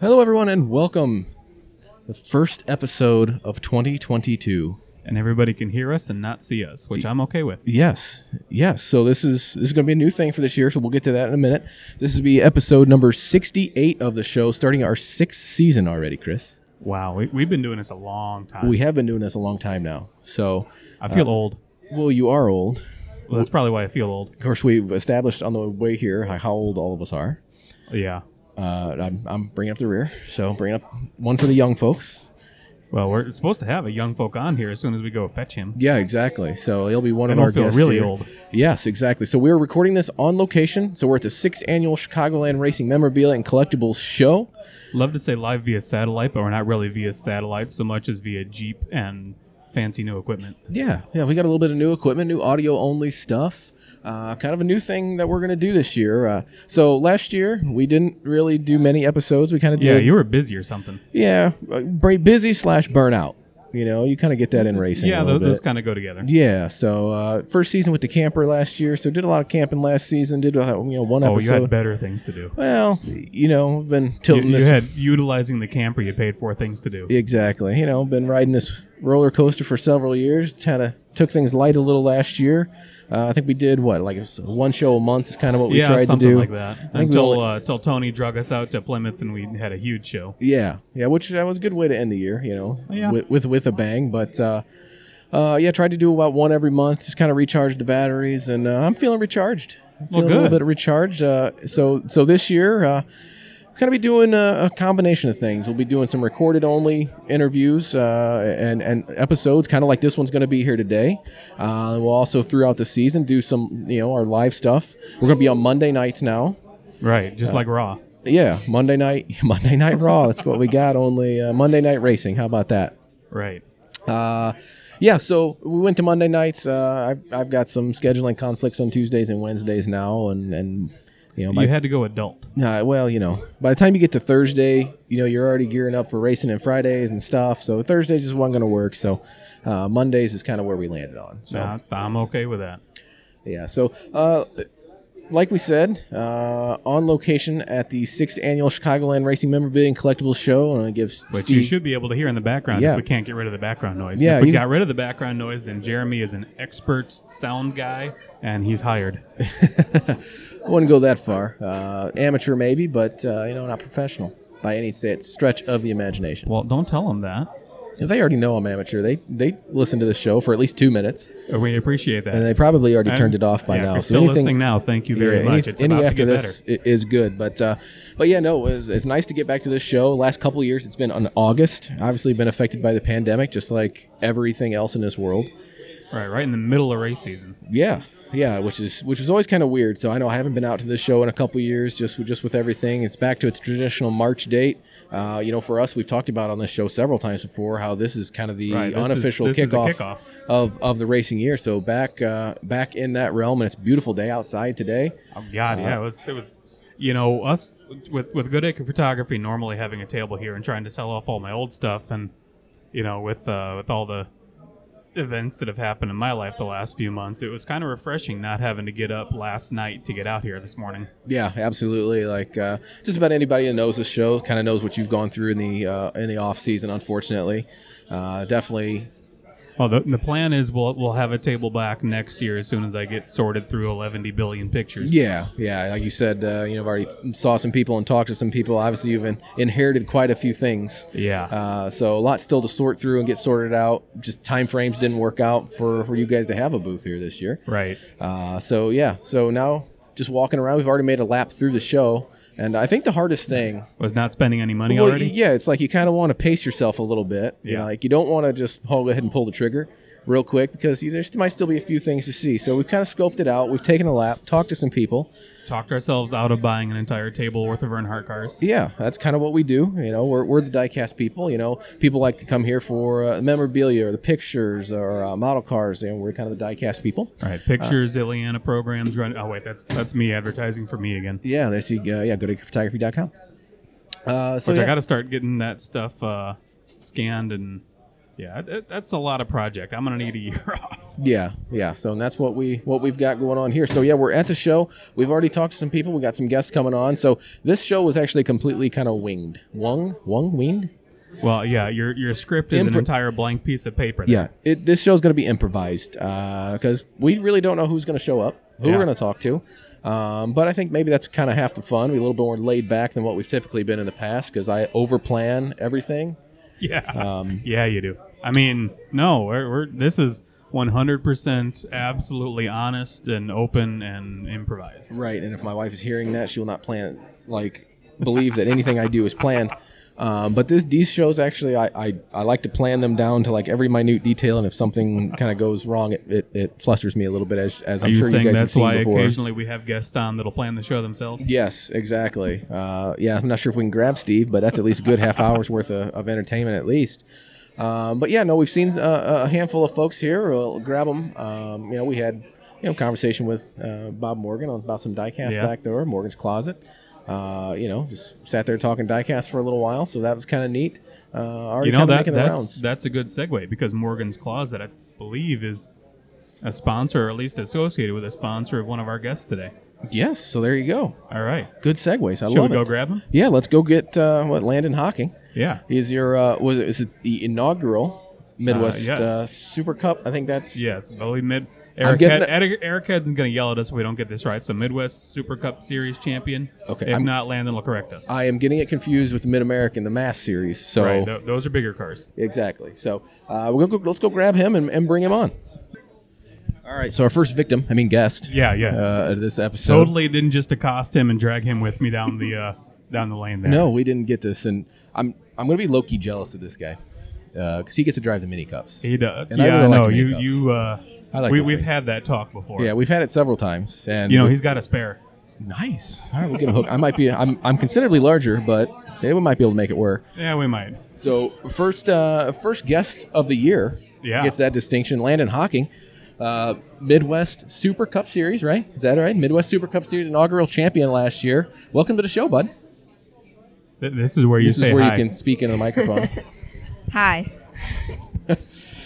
Hello, everyone, and welcome. The first episode of 2022. and everybody can hear us and not see us, which I'm okay with. Yes, yes. So this is this is going to be a new thing for this year. So we'll get to that in a minute. This will be episode number 68 of the show, starting our sixth season already. Chris, Wow, we, we've been doing this a long time. we have been doing this a long time now. So, I feel uh, old. well, you are old. Well, that's probably why I feel old. Of course, we've established on the way here how old all of us are. Yeah. Uh, I'm, I'm bringing up the rear, so bringing up one for the young folks. Well, we're supposed to have a young folk on here as soon as we go fetch him. Yeah, exactly. So he'll be one of our feel guests. really here. old. Yes, exactly. So we're recording this on location. So we're at the sixth annual Chicagoland Racing Memorabilia and Collectibles Show. Love to say live via satellite, but we're not really via satellite so much as via Jeep and fancy new equipment. Yeah, yeah. We got a little bit of new equipment, new audio only stuff. Uh, kind of a new thing that we're going to do this year. Uh, so last year we didn't really do many episodes. We kind of Yeah, did. you were busy or something. yeah, uh, busy slash burnout. You know, you kind of get that in racing. Yeah, those, those kind of go together. Yeah, so uh, first season with the camper last year, so did a lot of camping last season. Did uh, you know one Oh, you episode? had better things to do. well, you know, been tilting you this had utilizing the camper you paid for things to do. Exactly. You know, been riding this roller coaster for several years. Kind of took things light a little last year. Uh, I think we did what, like one show a month is kind of what we yeah, tried to something do. like that. I think we Until only- uh, until Tony drug us out to Plymouth and we had a huge show. Yeah, yeah, which that was a good way to end the year. You know, Yeah. with, with with a bang. But uh, uh, yeah, tried to do about one every month, just kind of recharge the batteries, and uh, I'm feeling recharged. I'm Well, feeling a little bit recharged. Uh, so so this year. Uh, Kind of be doing a, a combination of things. We'll be doing some recorded only interviews uh, and and episodes, kind of like this one's going to be here today. Uh, we'll also throughout the season do some, you know, our live stuff. We're going to be on Monday nights now. Right, just like Raw. Yeah, Monday night, Monday night Raw. That's what we got. Only uh, Monday night racing. How about that? Right. Uh, yeah, so we went to Monday nights. Uh, I've, I've got some scheduling conflicts on Tuesdays and Wednesdays now, and and you know, by, You had to go adult. uh, well, you know, by the time you get to Thursday, you know, you're already gearing up for racing and Fridays and stuff. So Thursdays just wasn't going to work. So uh, Mondays is kind of where we landed on. So Nah, I'm okay with that. yeah. So, uh, like we said, uh, on location at the sixth annual Chicagoland Racing Memorabilia and Collectibles Show, and I give But Steve. you should be able to hear in the background Yeah. if we can't get rid of the background noise. Yeah, if we you- got rid of the background noise, then Jeremy is an expert sound guy and he's hired. I wouldn't go that far. Uh, amateur maybe, but uh, you know, not professional by any stretch of the imagination. Well, don't tell him that. They already know I'm amateur. They they listen to the show for at least two minutes, Uh, We appreciate that. and they probably already turned it off by yeah, now. If you're So still anything, listening now, thank you very yeah, much. any, it's any about after to get this better. is good. But uh, but yeah, no, it's, it's nice to get back to this show. Last couple of years, it's been on August. Obviously, been affected by the pandemic, just like everything else in this world. Right, right in the middle of race season. Yeah, yeah, which is which is always kind of weird. So I know I haven't been out to this show in a couple years, just with, just with everything. It's back to its traditional March date. Uh, you know, for us, we've talked about on this show several times before how this is kind of the Right, unofficial is kickoff, kickoff. of of the racing year. So back uh, back in that realm, and it's a beautiful day outside today. Oh God, yeah, it was. It was. You know, us with with Goodacre Photography normally having a table here and trying to sell off all my old stuff, and you know, with uh, with all the events that have happened in my life the last few months, it was kind of refreshing not having to get up last night to get out here this morning. Yeah, absolutely. Like uh, just about anybody that knows this show kind of knows what you've gone through in the uh, in the off season. Unfortunately, uh, definitely. Well, the, the plan is we'll we'll have a table back next year as soon as I get sorted through 11 billion pictures. Yeah, yeah. Like you said, uh, you know, I've already saw some people and talked to some people. Obviously, you've in- inherited quite a few things. Yeah. Uh, so a lot still to sort through and get sorted out. Just time frames didn't work out for for you guys to have a booth here this year. right. Uh, so yeah, so now just walking around, we've already made a lap through the show, and I think the hardest thing Was not spending any money Well, already. Yeah, it's like you kind of want to pace yourself a little bit. You Yeah. know, like you don't want to just pull, go ahead and pull the trigger real quick because there might still be a few things to see. So we've kind of scoped it out. We've taken a lap, talked to some people. Talked ourselves out of buying an entire table worth of Earnhardt cars. Yeah, that's kind of what we do. You know, we're, we're the diecast people. You know, people like to come here for uh, memorabilia or the pictures or uh, model cars. and we're kind of the diecast people. All right, pictures, Illiana programs run. Oh wait, that's that's me advertising for me again. Yeah, they see. Uh, yeah, go to photography.com. Uh, so Which yeah. I got to start getting that stuff uh, scanned and Yeah, that, that's a lot of project. I'm gonna need a year off. Yeah, yeah. So and that's what we what we've got going on here. So yeah, we're at the show. We've already talked to some people. We got some guests coming on. So this show was actually completely kind of winged. Wung, wung, winged. Well, yeah, your your script is an entire blank piece of paper. There. Yeah, it, this show's going to be improvised because we really don't know who's going to show up, who Yeah. we're going to talk to. Um, but I think maybe that's kind of half the fun. We're a little bit more laid back than what we've typically been in the past because I overplan everything. Yeah. Um, yeah, you do. I mean, no, we're, we're this is 100% absolutely honest and open and improvised. Right, and if my wife is hearing that, she will not plan like believe that anything I do is planned. Um, but this these shows actually, I, I I like to plan them down to like every minute detail, and if something kind of goes wrong, it, it, it flusters me a little bit, as, as I'm you sure you saying guys have that's seen why before. occasionally we have guests on that'll plan the show themselves? Yes, exactly. Uh, yeah, I'm not sure if we can grab Steve, but that's at least a good half hour's worth of, of entertainment at least. Um, but yeah, no, we've seen uh, a handful of folks here. We'll grab them. Um, you know, we had you know conversation with uh, Bob Morgan on, about some diecast Yeah. back there, Morgan's Closet. Uh, you know, just sat there talking diecast for a little while, so that was kind of neat. Uh, already You know kind of that making the that's rounds. that's a good segue because Morgan's Closet, I believe, is a sponsor or at least associated with a sponsor of one of our guests today. Yes, so there you go. All right, Good segues. I love it. should we go it. grab him? yeah, let's go get uh, what Landon Hocking. Yeah, He's your uh, was it, is it the inaugural Midwest yes. uh, Super Cup? I think that's yes, I believe mid. Eric, Head, Eric, Eric Head's going to yell at us if we don't get this right. So Midwest Super Cup Series champion. Okay, If I'm- not, Landon will correct us. I am getting it confused with the Mid American, the Mass Series. So right, th- those are bigger cars. exactly. So uh, we'll go, let's go grab him and, and bring him on. All right. So our first victim, I mean guest, Yeah, yeah. uh, this episode. totally didn't just accost him and drag him with me down the uh, down the lane there. No, we didn't get this, and I'm I'm gonna be low key jealous of this guy because he gets to drive the mini cups. he does. And I yeah, really I like know the you. mini You. Uh, I like we, we've things. had that talk before. Yeah, we've had it several times, and You know, he's got a spare. nice. All right, we'll get a hook. I might be. I'm I'm considerably larger, but maybe we might be able to make it work. Yeah, we might. So first, uh, first guest of the year Yeah. gets that distinction. Landon Hocking, uh, Midwest Super Cup Series, right? Is that right? Midwest Super Cup Series inaugural champion last year. Welcome to the show, bud. Th- This is where you This say is where hi. you can speak into the microphone. Hi.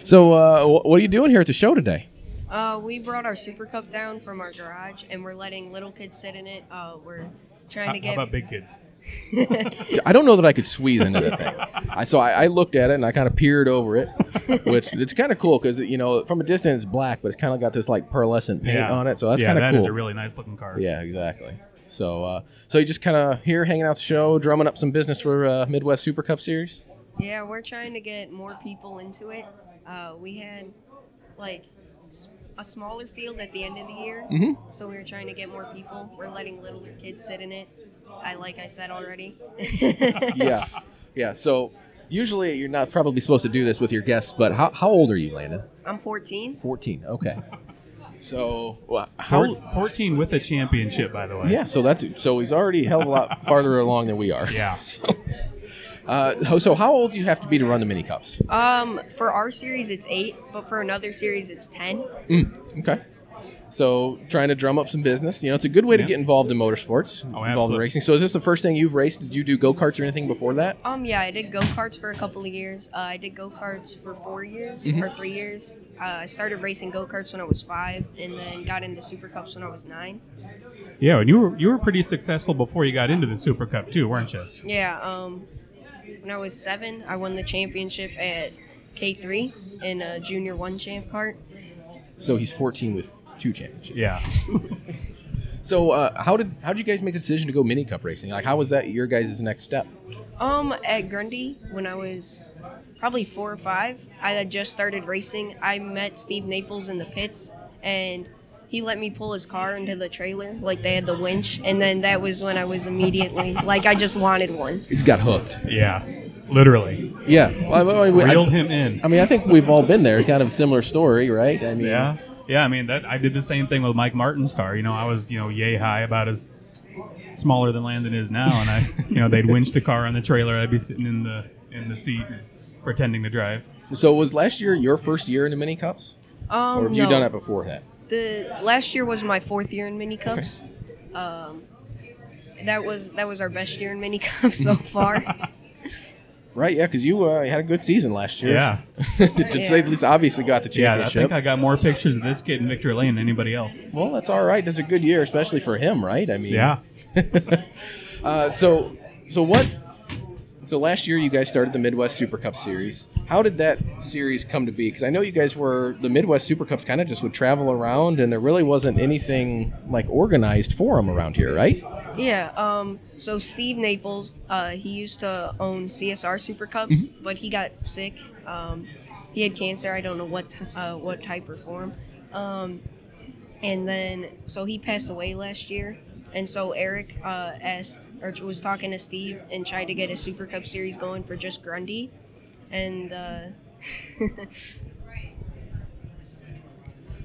so, uh, what are you doing here at the show today? Uh, we brought our Super Cup down from our garage, and we're letting little kids sit in it. Uh, we're trying How, to how get. about big kids? I don't know that I could squeeze into the thing. I so I, I looked at it and I kind of peered over it, which it's kind of cool because you know from a distance it's black, but it's kind of got this like pearlescent paint yeah. on it, so that's yeah, kind of that cool. is a really nice looking car. Yeah, exactly. So, uh, so you just kind of here hanging out the show, drumming up some business for uh, Midwest Super Cup Series. yeah, we're trying to get more people into it. Uh, we had like a smaller field at the end of the year, Mhm. so we were trying to get more people. We're letting littler kids sit in it. I like I said already. Yeah, yeah. So usually you're not probably supposed to do this with your guests, but how, how old are you, Landon? I'm 14. Fourteen. Okay. So wha- how? Four- 14 with a championship, by the way. Yeah. So that's so he's already a hell of a lot farther along than we are. Yeah. Uh, so how old do you have to be to run the mini cups? Um, for our series it's eight, but for another series it's ten. Mm, okay. So trying to drum up some business. You know, it's a good way to get involved in motorsports, involved in racing. So is this the first thing you've raced? Did you do go karts or anything before that? Um, yeah, I did go karts for a couple of years. Uh, I did go karts for four years Mm-hmm. or three years. Uh, I started racing go karts when I was five, and then got into super cups when I was nine. Yeah, and you were you were pretty successful before you got into the Super Cup too, weren't you? Yeah. Um, when I was seven, I won the championship at K three in a junior one champ kart. So he's 14 with two championships. Yeah. So uh, how did how did you guys make the decision to go mini cup racing? Like how was that your guys' next step? Um, at Grundy when I was probably four or five, I had just started racing. I met Steve Naples in the pits, and he let me pull his car into the trailer, like they had the winch, and then that was when I was immediately like I just wanted one. It's got hooked. Yeah. Literally. Yeah. Well, I, I- I- Reeled him in. I mean, I think we've all been there. Kind of similar story, right? I mean, Yeah. Yeah, I mean that I did the same thing with Mike Martin's car. You know, I was, you know, yay high about as smaller than Landon is now and I you know, they'd winch the car on the trailer, I'd be sitting in the in the seat pretending to drive. So was last year your first year in the mini cups, Um, or have you done it before that? The last year was my fourth year in mini cups. Um, that was that was our best year in mini cups so far. Right, yeah, because you uh, had a good season last year. Yeah. to, to say the least, obviously got the championship. Yeah, I think I got more pictures of this kid in Victory Lane than anybody else. well, that's all right. That's a good year, especially for him, right? I mean, Yeah. Uh, so, so what? So last year you guys started the Midwest Super Cup series. How did that series come to be? Because I know you guys were the Midwest Super Cups kind of just would travel around, and there really wasn't anything like organized for them around here, right? Yeah. Um. So Steve Naples, uh, he used to own CSR Super Cups, but he got sick. Um, he had cancer. I don't know what t- uh, what type or form. Um, and then so he passed away last year. And so Eric uh, asked or was talking to Steve and tried to get a Super Cup series going for just Grundy, and. Uh,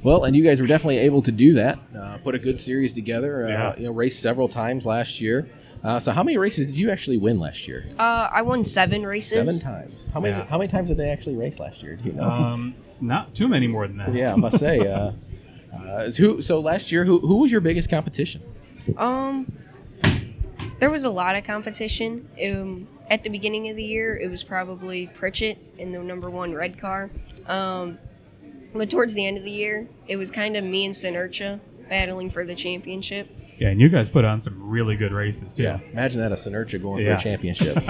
Well, and you guys were definitely able to do that. Uh, put a good series together. Uh, Yeah. You know, raced several times last year. Uh, so how many races did you actually win last year? uh, I won seven races. Seven times. How many? Yeah. How many times did they actually race last year? Do you know? Um, not too many more than that. yeah, I must say. Uh, who? So last year, who who was your biggest competition? Um, there was a lot of competition. Um, at the beginning of the year, it was probably Pritchett in the number one red car. Um, but towards the end of the year, it was kind of me and Sinertia battling for the championship. Yeah, and you guys put on some really good races too. Yeah, imagine that a Synertia going Yeah. for a championship.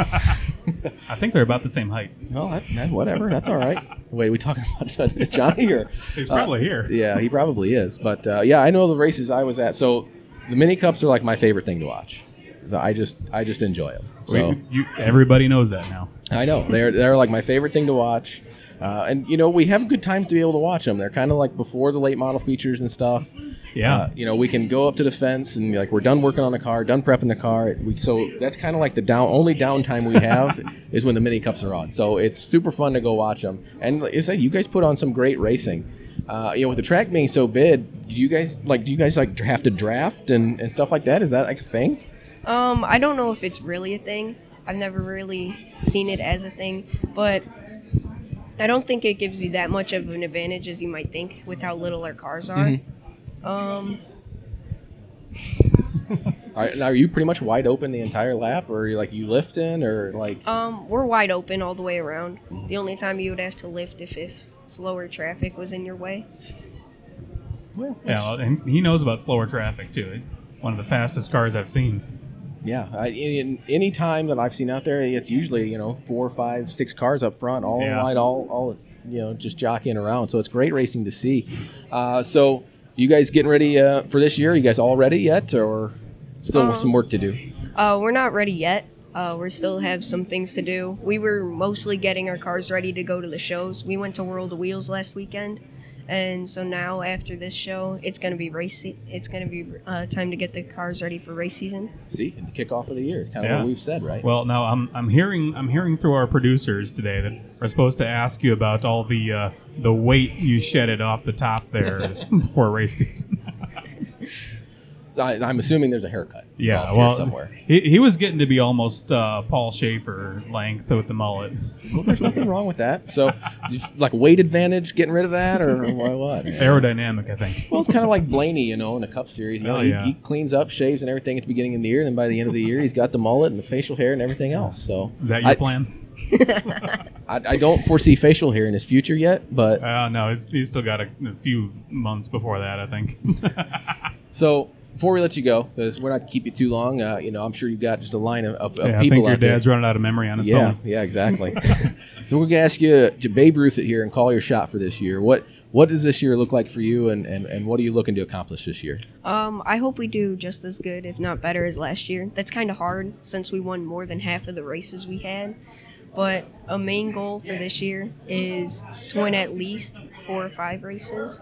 I think they're about the same height. well, that, that- whatever, that's all right. Wait, we talking about Johnny or? He's Uh, probably here. Yeah, he probably is. But uh, yeah, I know the races I was at. So the mini cups are like my favorite thing to watch. So I just I just enjoy them. So We- you, everybody knows that now. I know they're they're like my favorite thing to watch. Uh, and you know we have good times to be able to watch them. They're kind of like before the late model features and stuff. Yeah. Uh, you know, we can go up to the fence and like we're done working on the car, done prepping the car. We, so that's kind of like the down only downtime we have is when the mini cups are on. So it's super fun to go watch them. And like I said, you guys put on some great racing. Uh, you know, with the track being so big, do you guys like? Do you guys like have to draft and, and stuff like that? Is that like a thing? Um, I don't know if it's really a thing. I've never really seen it as a thing, but I don't think it gives you that much of an advantage as you might think with how little our cars are. Um, Are, now, are you pretty much wide open the entire lap, or are like you lifting, or like? Um, we're wide open all the way around. The only time you would have to lift if, if slower traffic was in your way. well, Yeah, well, and he knows about slower traffic too. He's one of the fastest cars I've seen. Yeah, I, in, any time that I've seen out there, it's usually you know four, five, six cars up front, all Yeah. wide, all all you know, just jockeying around. So it's great racing to see. Uh, so you guys getting ready uh, for this year? you guys all ready yet, or still Um, some work to do? Uh, we're not ready yet. Uh, we still have some things to do. We were mostly getting our cars ready to go to the shows. We went to World of Wheels last weekend, and so now after this show, it's gonna be race. Se- it's gonna be uh, time to get the cars ready for race season. See, the kickoff of the year is kind of Yeah. what we've said, right? Well, now I'm I'm hearing I'm hearing through our producers today that are supposed to ask you about all the uh, the weight you shedded off the top there before race season. I, I'm assuming there's a haircut. Yeah, well, somewhere. he, he was getting to be almost uh, Paul Schaefer length with the mullet. Well, there's nothing wrong with that. So, just like weight advantage, getting rid of that, or why what? Aerodynamic, I think. Well, it's kind of like Blaney, you know, in the Cup Series. You know, Oh, he, yeah. he cleans up, shaves, and everything at the beginning of the year, and then by the end of the year, he's got the mullet and the facial hair and everything else. So, Is that your I, plan? I, I don't foresee facial hair in his future yet, but Uh, no, he's, he's still got a, a few months before that, I think. so before we let you go, because we're not gonna keep you too long, uh, you know, I'm sure you've got just a line of, of, of yeah, I people think your out there. dad's running out of memory on his Yeah, phone. yeah, exactly. so we're gonna ask you to Babe Ruth it here and call your shot for this year. What what does this year look like for you, and, and, and what are you looking to accomplish this year? Um, I hope we do just as good, if not better, as last year. That's kind of hard since we won more than half of the races we had. But a main goal for this year is to win at least four or five races.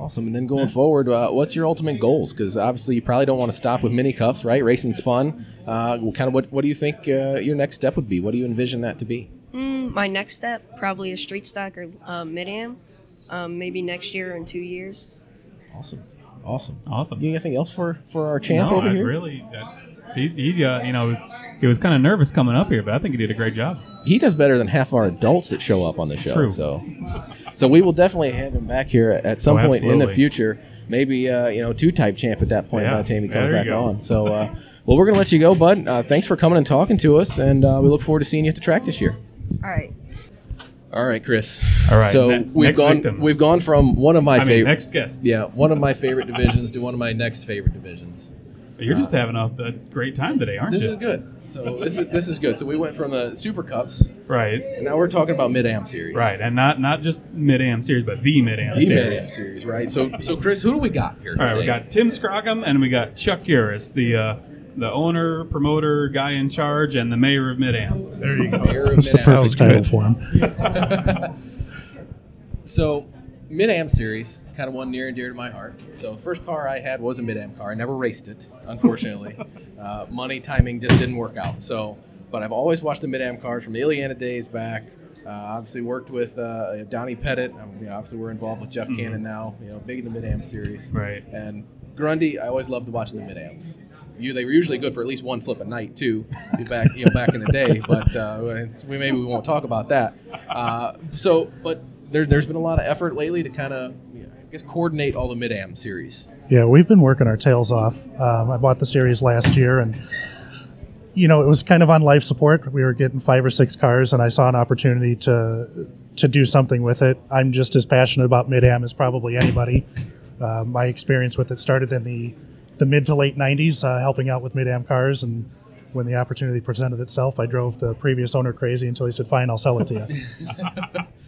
Awesome. And then going forward, uh, what's your ultimate goals? Because obviously you probably don't want to stop with mini cups, right? Racing's fun. Uh, kind of what what do you think uh, your next step would be? What do you envision that to be? Mm, my next step, probably a street stock or uh, mid am. Um, maybe next year or in two years. Awesome. Awesome. Awesome. You anything else for for our champ no, over I here? really, I, He, he uh, you know, was, he was kind of nervous coming up here, but I think he did a great job. He does better than half our adults that show up on the show. True. So, so we will definitely have him back here at some Oh, point in the absolutely. future. Maybe uh, you know two type champ at that point Yeah. by the time he comes there you back go. on. So, uh, well, we're gonna let you go, bud. Uh, thanks for coming and talking to us, and uh, we look forward to seeing you at the track this year. All right. All right, Chris. All right, So ne- we've next gone victims. we've gone from one of my favorite next guests. yeah one of my favorite divisions to one of my next favorite divisions. You're just having a, a great time today, aren't This you? This is good. So this is this is good. So we went from the Super Cups, Right. and now we're talking about mid am series. Right, and not not just mid am series, but the mid am The mid am series. series, right? So so Chris, who do we got here? All right, today? we got Tim Scrogham and we got Chuck Yurris, the uh, the owner, promoter, guy in charge, and the mayor of mid am. There you go. Mayor of That's the Mid-Am. perfect title for him. So, Mid Am Series, kind of one near and dear to my heart. So, first car I had was a Mid Am car. I never raced it, unfortunately. uh, money timing just didn't work out. So, but I've always watched the Mid Am cars from the Illiana days back. Uh, obviously worked with uh, Donnie Pettit. Um, you know, obviously we're involved with Jeff Cannon now. You know, big in the Mid Am series. Right. And Grundy, I always loved watching the Mid Ams. You, they were usually good for at least one flip a night too, back you know back in the day. But uh, we maybe we won't talk about that. Uh, so, but there, there's been a lot of effort lately to kind of, you know, I guess, coordinate all the mid am series. Yeah, we've been working our tails off. Um, I bought the series last year, and you know it was kind of on life support. We were getting five or six cars, and I saw an opportunity to to do something with it. I'm just as passionate about mid am as probably anybody. Uh, my experience with it started in the the mid to late '90s, uh, helping out with mid am cars, and when the opportunity presented itself, I drove the previous owner crazy until he said, "Fine, I'll sell it to you."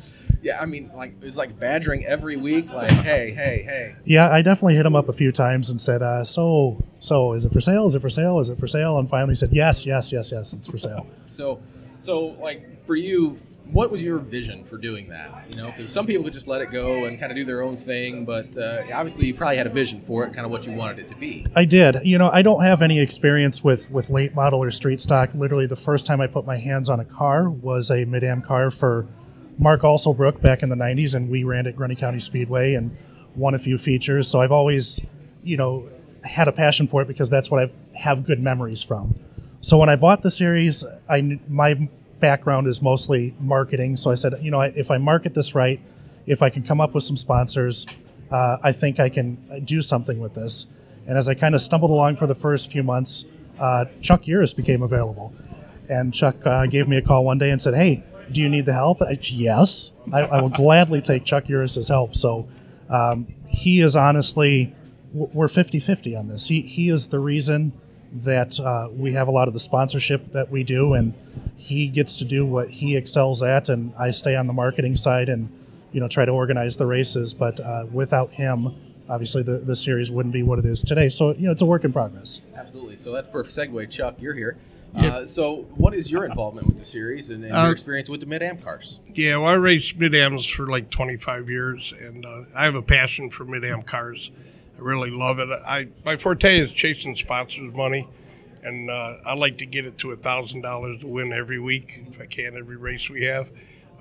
Yeah, I mean, like it was like badgering every week, like, hey, hey, hey. Yeah, I definitely hit him up a few times and said, uh, "So, so is it for sale? Is it for sale? Is it for sale?" And finally said, "Yes, yes, yes, yes, it's for sale." So, so like for you, what was your vision for doing that? You know, because some people could just let it go and kind of do their own thing, but uh, obviously you probably had a vision for it, kind of what you wanted it to be. I did. You know, I don't have any experience with with late model or street stock. Literally, the first time I put my hands on a car was a mid am car for Mark Alsobrook back in the '90s, and we ran at Grundy County Speedway and won a few features. So I've always, you know, had a passion for it because that's what I have good memories from. So when I bought the series, I my background is mostly marketing. So I said, you know, if I market this right, if I can come up with some sponsors, uh, I think I can do something with this. And as I kind of stumbled along for the first few months, uh, Chuck Yurris became available. And Chuck uh, gave me a call one day and said, Hey, do you need the help? I, yes, I, I will gladly take Chuck Yurris's help. So um, he is honestly, we're 50 50 on this. He, he is the reason that uh, we have a lot of the sponsorship that we do, and he gets to do what he excels at, and I stay on the marketing side and you know try to organize the races. But uh, without him, obviously the, the series wouldn't be what it is today. So you know it's a work in progress. Absolutely. So that's perfect segue. Chuck, you're here. Uh, so, what is your involvement with the series and, and Uh, your experience with the mid am cars? Yeah, well, I raced mid ams for like 25 years, and uh, I have a passion for mid am cars. I really love it. I my forte is chasing sponsors' money, and uh, I like to get it to a thousand dollars to win every week if I can. Every race we have,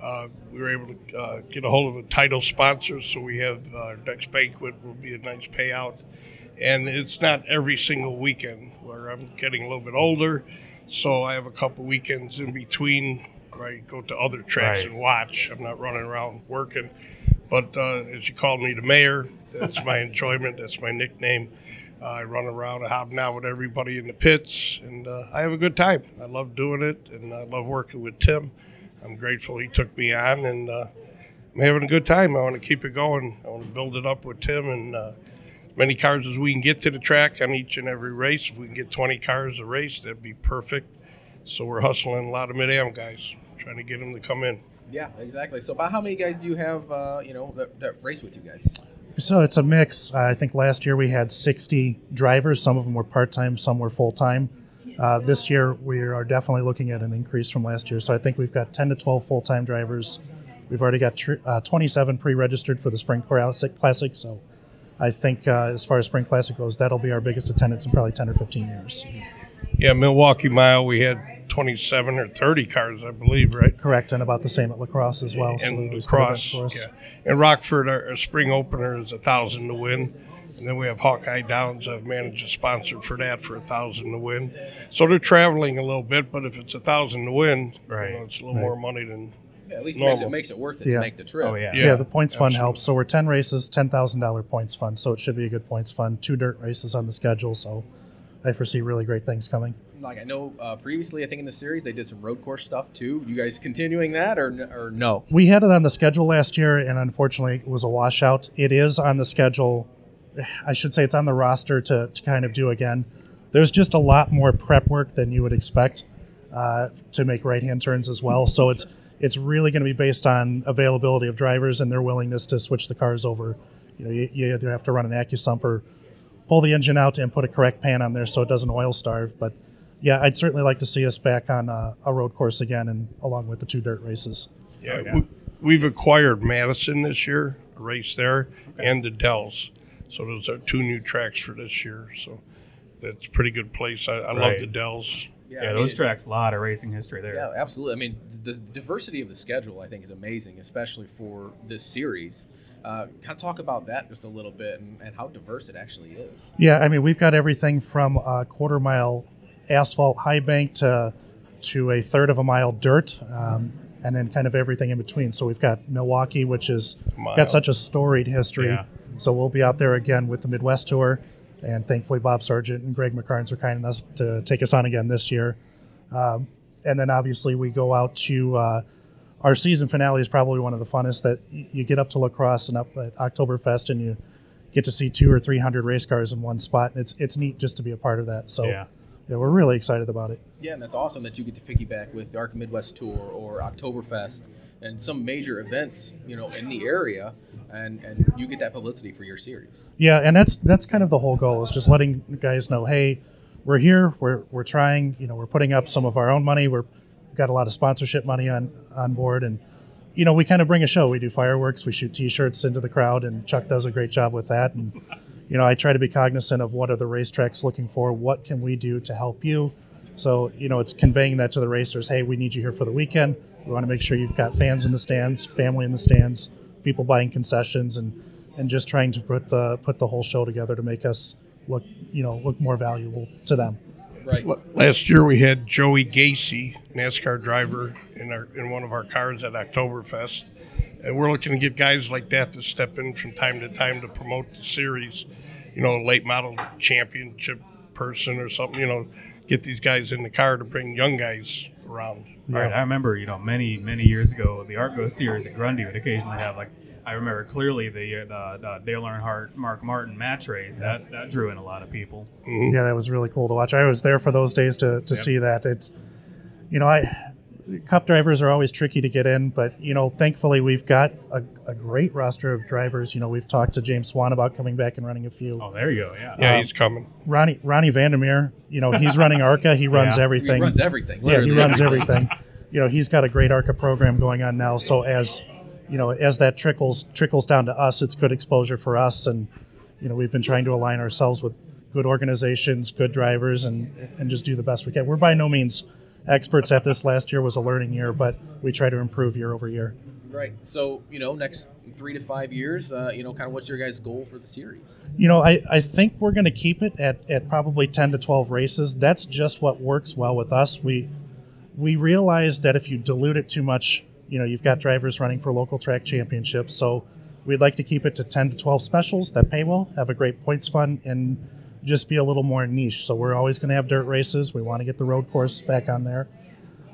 uh, we were able to uh, get a hold of a title sponsor, so we have uh, our next banquet will be a nice payout, and it's not every single weekend where I'm getting a little bit older, so I have a couple weekends in between where I go to other tracks Right. and watch. I'm not running around working. But uh, as you called me the mayor, that's my enjoyment. That's my nickname. Uh, I run around, I hobnob with everybody in the pits, and uh, I have a good time. I love doing it, and I love working with Tim. I'm grateful he took me on, and uh, I'm having a good time. I want to keep it going. I want to build it up with Tim, and uh, many cars as we can get to the track on each and every race. If we can get 20 cars a race, that'd be perfect. So we're hustling a lot of mid-am guys, trying to get them to come in. Yeah, exactly. So, about how many guys do you have, uh, you know, that, that race with you guys? So it's a mix. Uh, I think last year we had 60 drivers. Some of them were part time, some were full time. Uh, this year we are definitely looking at an increase from last year. So I think we've got 10 to 12 full time drivers. We've already got tr- uh, 27 pre registered for the Spring Classic. Classic. So I think uh, as far as Spring Classic goes, that'll be our biggest attendance in probably 10 or 15 years. Yeah, Milwaukee Mile, we had 27 or 30 cars, I believe, right? Correct, and about the same at lacrosse as well. so and lacrosse. Yeah. And Rockford, our, our spring opener is a thousand to win. And then we have Hawkeye Downs. I've managed a sponsor for that for a thousand to win. So they're traveling a little bit, but if it's a thousand to win, Right. you know, it's a little more money than Yeah, at least it makes it makes it worth it Yeah. to make the trip. Oh yeah. Yeah, the points fund absolutely. helps. So we're 10 races, $10,000 points fund. So it should be a good points fund. Two dirt races on the schedule. So I foresee really great things coming. Like I know uh, previously, I think in the series they did some road course stuff too. You guys continuing that or or no? We had it on the schedule last year, and unfortunately, it was a washout. It is on the schedule. I should say it's on the roster to, to kind of do again. There's just a lot more prep work than you would expect uh, to make right hand turns as well. So it's it's really going to be based on availability of drivers and their willingness to switch the cars over. You know, you, you either have to run an AccuSump or pull the engine out and put a correct pan on there so it doesn't oil starve. But yeah, I'd certainly like to see us back on a, a road course again, and along with the two dirt races. Yeah, yeah. We, we've acquired Madison this year, a race there, and the Dells. So those are two new tracks for this year. So that's a pretty good place. I, I love the Dells. Yeah, I mean, those it- tracks, a lot of racing history there. Yeah, absolutely. I mean, the diversity of the schedule, I think, is amazing, especially for this series. Uh, kind of talk about that just a little bit and, and how diverse it actually is. Yeah, I mean, we've got everything from a quarter mile asphalt high bank to to a third of a mile dirt, um, and then kind of everything in between. So we've got Milwaukee, which is Mile. got such a storied history. Yeah. So we'll be out there again with the Midwest Tour, and thankfully Bob Sargent and Gregg McKarns are kind enough to take us on again this year. Um, and then obviously we go out to uh, our season finale is probably one of the funnest that you get up to lacrosse and up at Oktoberfest and you get to see two or three hundred race cars in one spot and it's it's neat just to be a part of that. So Yeah. Yeah, we're really excited about it. Yeah, and that's awesome that you get to piggyback with the ARCA Midwest Tour or Oktoberfest and some major events, you know, in the area, and and you get that publicity for your series. Yeah, and that's that's kind of the whole goal is just letting guys know, hey, we're here, we're we're trying, you know, we're putting up some of our own money, we're we've got a lot of sponsorship money on on board, and you know, we kind of bring a show. We do fireworks, we shoot T-shirts into the crowd, and Chuck does a great job with that. And you know, I try to be cognizant of what are the racetracks looking for, what can we do to help you. So you know, it's conveying that to the racers. Hey, we need you here for the weekend. We want to make sure you've got fans in the stands, family in the stands, people buying concessions, and and just trying to put the put the whole show together to make us look you know look more valuable to them. Right. Last year we had Joey Gase, NASCAR driver, in our in one of our cars at Oktoberfest, and we're looking to get guys like that to step in from time to time to promote the series. You know, a late model championship person or something. You know, get these guys in the car to bring young guys around. Right. I remember, you know, many many years ago, the Argo series at Grundy would occasionally have like. I remember clearly the uh, the, the Dale Earnhardt, Mark Martin match race that that drew in a lot of people. Mm-hmm. Yeah, that was really cool to watch. I was there for those days to, to see that. It's, you know, I cup drivers are always tricky to get in, but you know, thankfully we've got a, a great roster of drivers. You know, we've talked to James Swan about coming back and running a few. Oh, there you go. Yeah. Yeah, Um, he's coming. Ronnie Ronnie Vandermeer, you know, he's running ARCA. He runs Yeah. everything. He runs everything. Yeah, he runs everything. You know, he's got a great ARCA program going on now. So as you know, as that trickles trickles down to us, it's good exposure for us. And you know, we've been trying to align ourselves with good organizations, good drivers, and and just do the best we can. We're by no means experts at this. Last year was a learning year, but we try to improve year over year. Right. So you know, next three to five years, uh, you know, kind of what's your guys' goal for the series? You know, I, I think we're going to keep it at, at probably 10 to 12 races. That's just what works well with us. We we realize that if you dilute it too much, you know, you've got drivers running for local track championships. So we'd like to keep it to 10 to 12 specials that pay well, have a great points fund, and just be a little more niche. So we're always going to have dirt races. We want to get the road course back on there.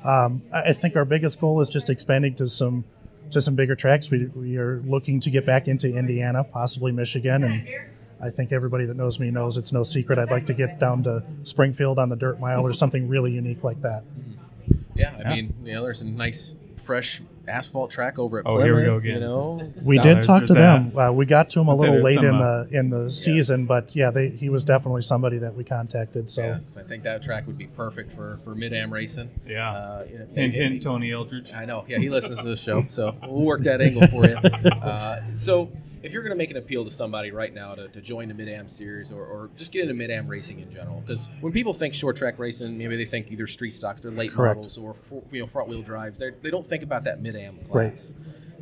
Um, I I think our biggest goal is just expanding to some to some bigger tracks. We, we are looking to get back into Indiana, possibly Michigan, and I think everybody that knows me knows it's no secret. I'd like to get down to Springfield on the dirt mile or something really unique like that. Yeah, I Yeah. mean, you know, there's a nice fresh asphalt track over at Oh, Plymouth. here we go You know, We So did there's- talk to there's them. Uh, we got to him a I'd say little late some, in the in the season, but yeah, they, he was definitely somebody that we contacted. So yeah, so I think that track would be perfect for for mid am racing. Yeah. Uh, you know, Hint, maybe- hint, Tony Eldridge. I know. Yeah, he listens to this show, so we'll work that angle for you. Uh, so, if you're going to make an appeal to somebody right now to, to join the Mid Am series or, or just get into Mid Am racing in general, because when people think short track racing, maybe they think either street stocks, they're late Correct. models, or for, you know front wheel drives. They they don't think about that Mid Am Right. class.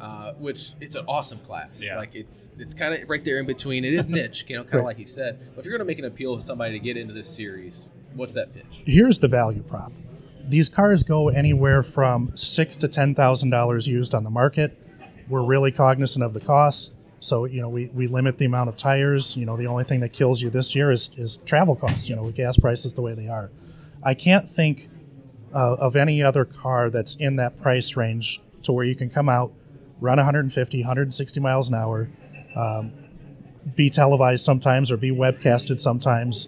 uh, which it's an awesome class. Yeah. Like it's it's kind of right there in between. It is niche, you know, kind of Right. like you said. But if you're going to make an appeal to somebody to get into this series, what's that pitch? Here's the value prop. These cars go anywhere from six to ten thousand dollars used on the market. We're really cognizant of the cost. So, you know, we, we limit the amount of tires. You know, the only thing that kills you this year is, is travel costs, you know, with gas prices the way they are. I can't think uh, of any other car that's in that price range to where you can come out, run 150, 160 miles an hour, um, be televised sometimes or be webcasted sometimes,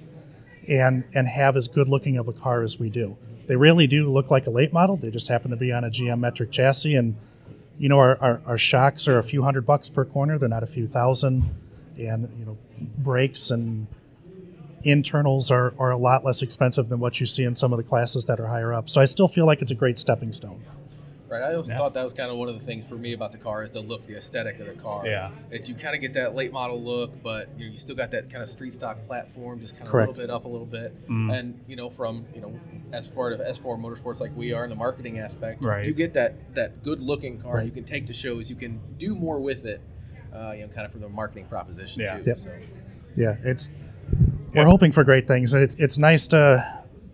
and and have as good looking of a car as we do. They really do look like a late model. They just happen to be on a GM metric chassis, and you know our, our, our shocks are a few hundred bucks per corner. They're not a few thousand, and you know brakes and internals are, are a lot less expensive than what you see in some of the classes that are higher up. So I still feel like it's a great stepping stone. Right. I always Yeah. thought that was kind of one of the things for me about the car is the look, the aesthetic of the car. Yeah. It's you kind of get that late model look, but you, know, you still got that kind of street stock platform, just kind of a little bit up a little bit. Mm. And you know, from you know, as far as S4 Motorsports like we are in the marketing aspect, Right. you get that that good looking car. Right. You can take to shows. You can do more with it. Uh, you know, kind of from the marketing proposition Yeah. too. Yep. So Yeah, it's we're hoping for great things. It's it's nice to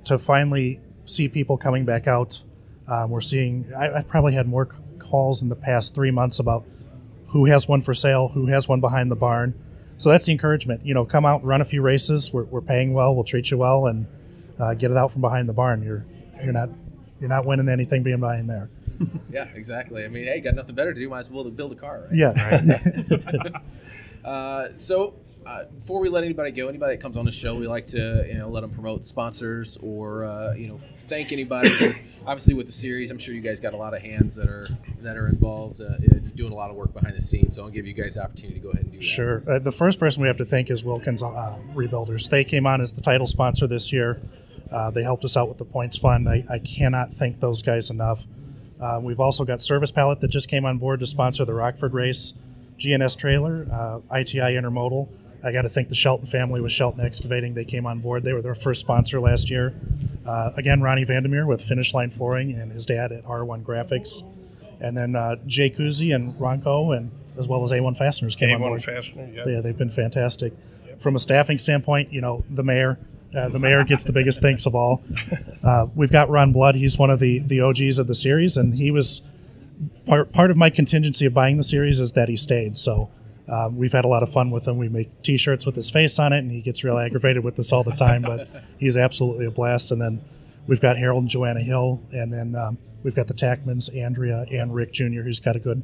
to finally see people coming back out. Um, we're seeing. I, I've probably had more calls in the past three months about who has one for sale, who has one behind the barn. So that's the encouragement. You know, come out, run a few races. We're, we're paying well. We'll treat you well, and uh, get it out from behind the barn. You're you're not you're not winning anything being behind there. yeah, exactly. I mean, hey, you got nothing better to do. Might as well build a car, right? Yeah, Uh, so uh, before we let anybody go, anybody that comes on the show, we like to you know let them promote sponsors or uh, you know thank anybody because obviously with the series, I'm sure you guys got a lot of hands that are that are involved. Uh, doing a lot of work behind the scenes, so I'll give you guys the opportunity to go ahead and do that. Sure. Uh, the first person we have to thank is Wilkins uh, Rebuilders. They came on as the title sponsor this year. Uh, they helped us out with the points fund. I, I cannot thank those guys enough. We've also got Service Pallet that just came on board to sponsor the Rockford race, GNS Trailer, ITI Intermodal. I got to thank the Shelton family with Shelton Excavating. They came on board. They were their first sponsor last year. Uh, again, Ronnie Vandermeer with Finish Line Flooring and his dad at R1 Graphics. And then uh, Jay Kuzi and Ronco, and as well as A1 Fasteners came on A1 board. Fastener, yeah. Yeah, they've been fantastic. From a staffing standpoint, you know, the mayor, uh, the mayor gets the biggest thanks of all. Uh, we've got Ron Blood. He's one of the the OGs of the series, and he was part part of my contingency of buying the series is that he stayed. So. Um, we've had a lot of fun with him. We make T-shirts with his face on it, and he gets real aggravated with us all the time. But he's absolutely a blast. And then we've got Harold and Joanna Hill, and then um, we've got the Tackmans, Andrea and Rick Jr., who's got a good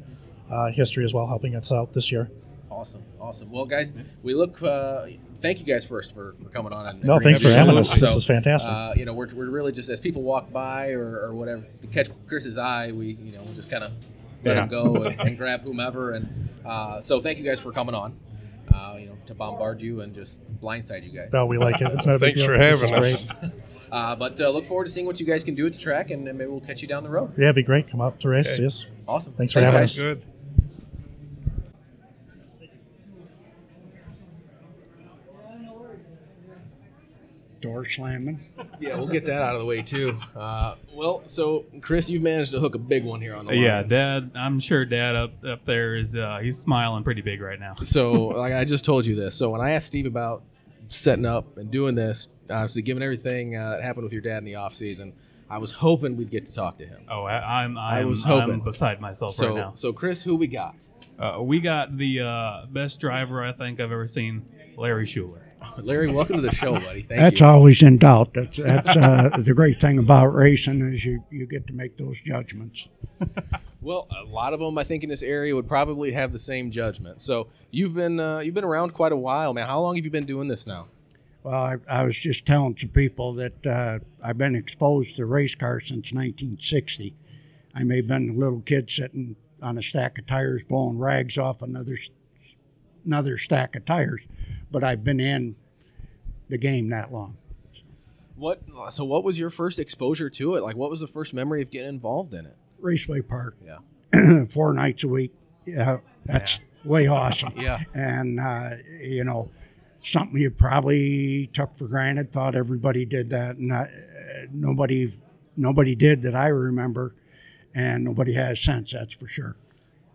uh, history as well, helping us out this year. Awesome, awesome. Well, guys, we look. Uh, thank you guys first for, for coming on. And No, thanks for having us. This is fantastic. Uh, you know, we're, we're really just as people walk by or, or whatever, to catch Chris's eye, we you know we just kind of let Yeah. him go and, and grab whomever. And uh, so, thank you guys for coming on. Uh, you know, to bombard you and just blindside you guys. No, we like it. It's no big Thanks deal. for having us. great. Uh, but uh, look forward to seeing what you guys can do at the track, and then maybe we'll catch you down the road. Yeah, it'd be great. Come up to race. Okay. Yes. Awesome. Thanks for having guys. us. Good. Door slamming. Yeah, we'll get that out of the way too. Uh, well, so Chris, you've managed to hook a big one here on the line. Yeah, Dad. I'm sure Dad up up there is uh, he's smiling pretty big right now. So, like I just told you this. So when I asked Steve about setting up and doing this, obviously given everything uh, that happened with your dad in the off season, I was hoping we'd get to talk to him. Oh, I, I'm I'm, was I'm hoping. beside myself So, right now. so Chris, who we got? Uh, we got the uh, best driver I think I've ever seen, Larry Schuler. Larry, welcome to the show, buddy. Thank That's you. always in doubt. That's that's uh, the great thing about racing is you you get to make those judgments. Well, a lot of them, I think, in this area would probably have the same judgment. So you've been uh, you've been around quite a while, man. How long have you been doing this now? Well, I, I was just telling some people that uh, I've been exposed to race cars since 1960. I may have been a little kid sitting on a stack of tires blowing rags off another another stack of tires, but I've been in the game that long. What? So what was your first exposure to it? Like, what was the first memory of getting involved in it? Raceway Park, Yeah. four nights a week. Yeah, that's way awesome. Yeah. and uh, you know something you probably took for granted thought everybody did that and uh, nobody nobody did that i remember and nobody has since that's for sure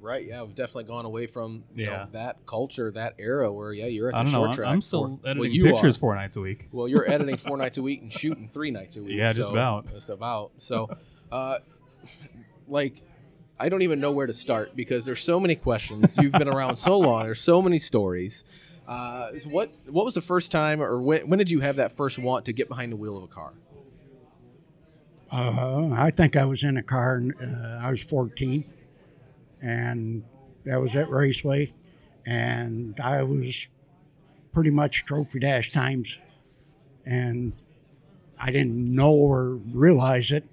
Right. Yeah, we've definitely gone away from you Yeah. know that culture, that era where yeah, you're at the I don't know. short I'm, track. I'm still four- editing well, you pictures Are. four nights a week. Well, you're editing four nights a week and shooting three nights a week. Yeah, just so- about. Just about. So, uh, like, I don't even know where to start because there's so many questions. You've been around so long. There's so many stories. Uh, so what What was the first time, or when when did you have that first want to get behind the wheel of a car? Uh, I think I was in a car. and, Uh, I was 14, and that was at Raceway, and I was pretty much trophy dash times, and I didn't know or realize it,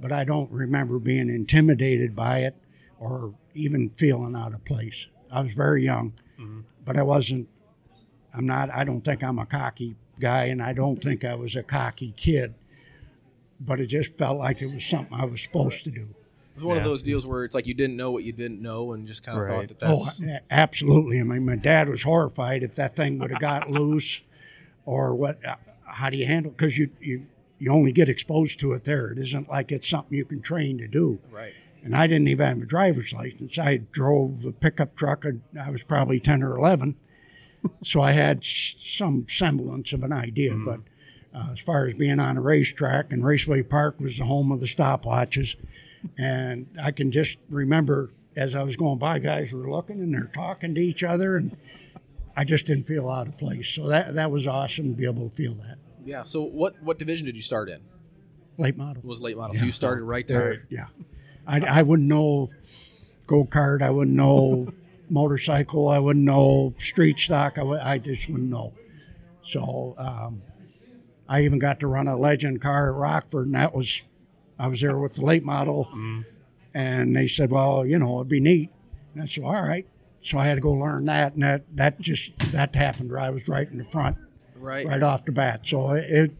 but I don't remember being intimidated by it or even feeling out of place. I was very young, mm-hmm. but I wasn't. I'm not. I don't think I'm a cocky guy, and I don't think I was a cocky kid but it just felt like it was something I was supposed to do. It was one of those deals where it's like you didn't know what you didn't know, and just kind of Right. thought that Oh, that's a- absolutely. I mean, my dad was horrified if that thing would have got loose, or what. uh, How do you handle? Because you you you only get exposed to it there. It isn't like it's something you can train to do. right. And I didn't even have a driver's license. I drove a pickup truck. and I was probably ten or eleven, so I had some semblance of an idea. But uh, as far as being on a racetrack, and Raceway Park was the home of the stopwatches, and I can just remember as I was going by, guys were looking and they're talking to each other, and I just didn't feel out of place. So that that was awesome to be able to feel that. Yeah. So what what division did you start in? Late model. It was late model. So you started right there. Yeah, I, I wouldn't know go kart. I wouldn't know motorcycle. I wouldn't know street stock. I, I just wouldn't know. So um, I even got to run a legend car at Rockford, and that was I was there with the late model, and they said, well, you know, it'd be neat. And I said, all right. So I had to go learn that, and that that just that happened. I was right in the front, Right. right off the bat. So it,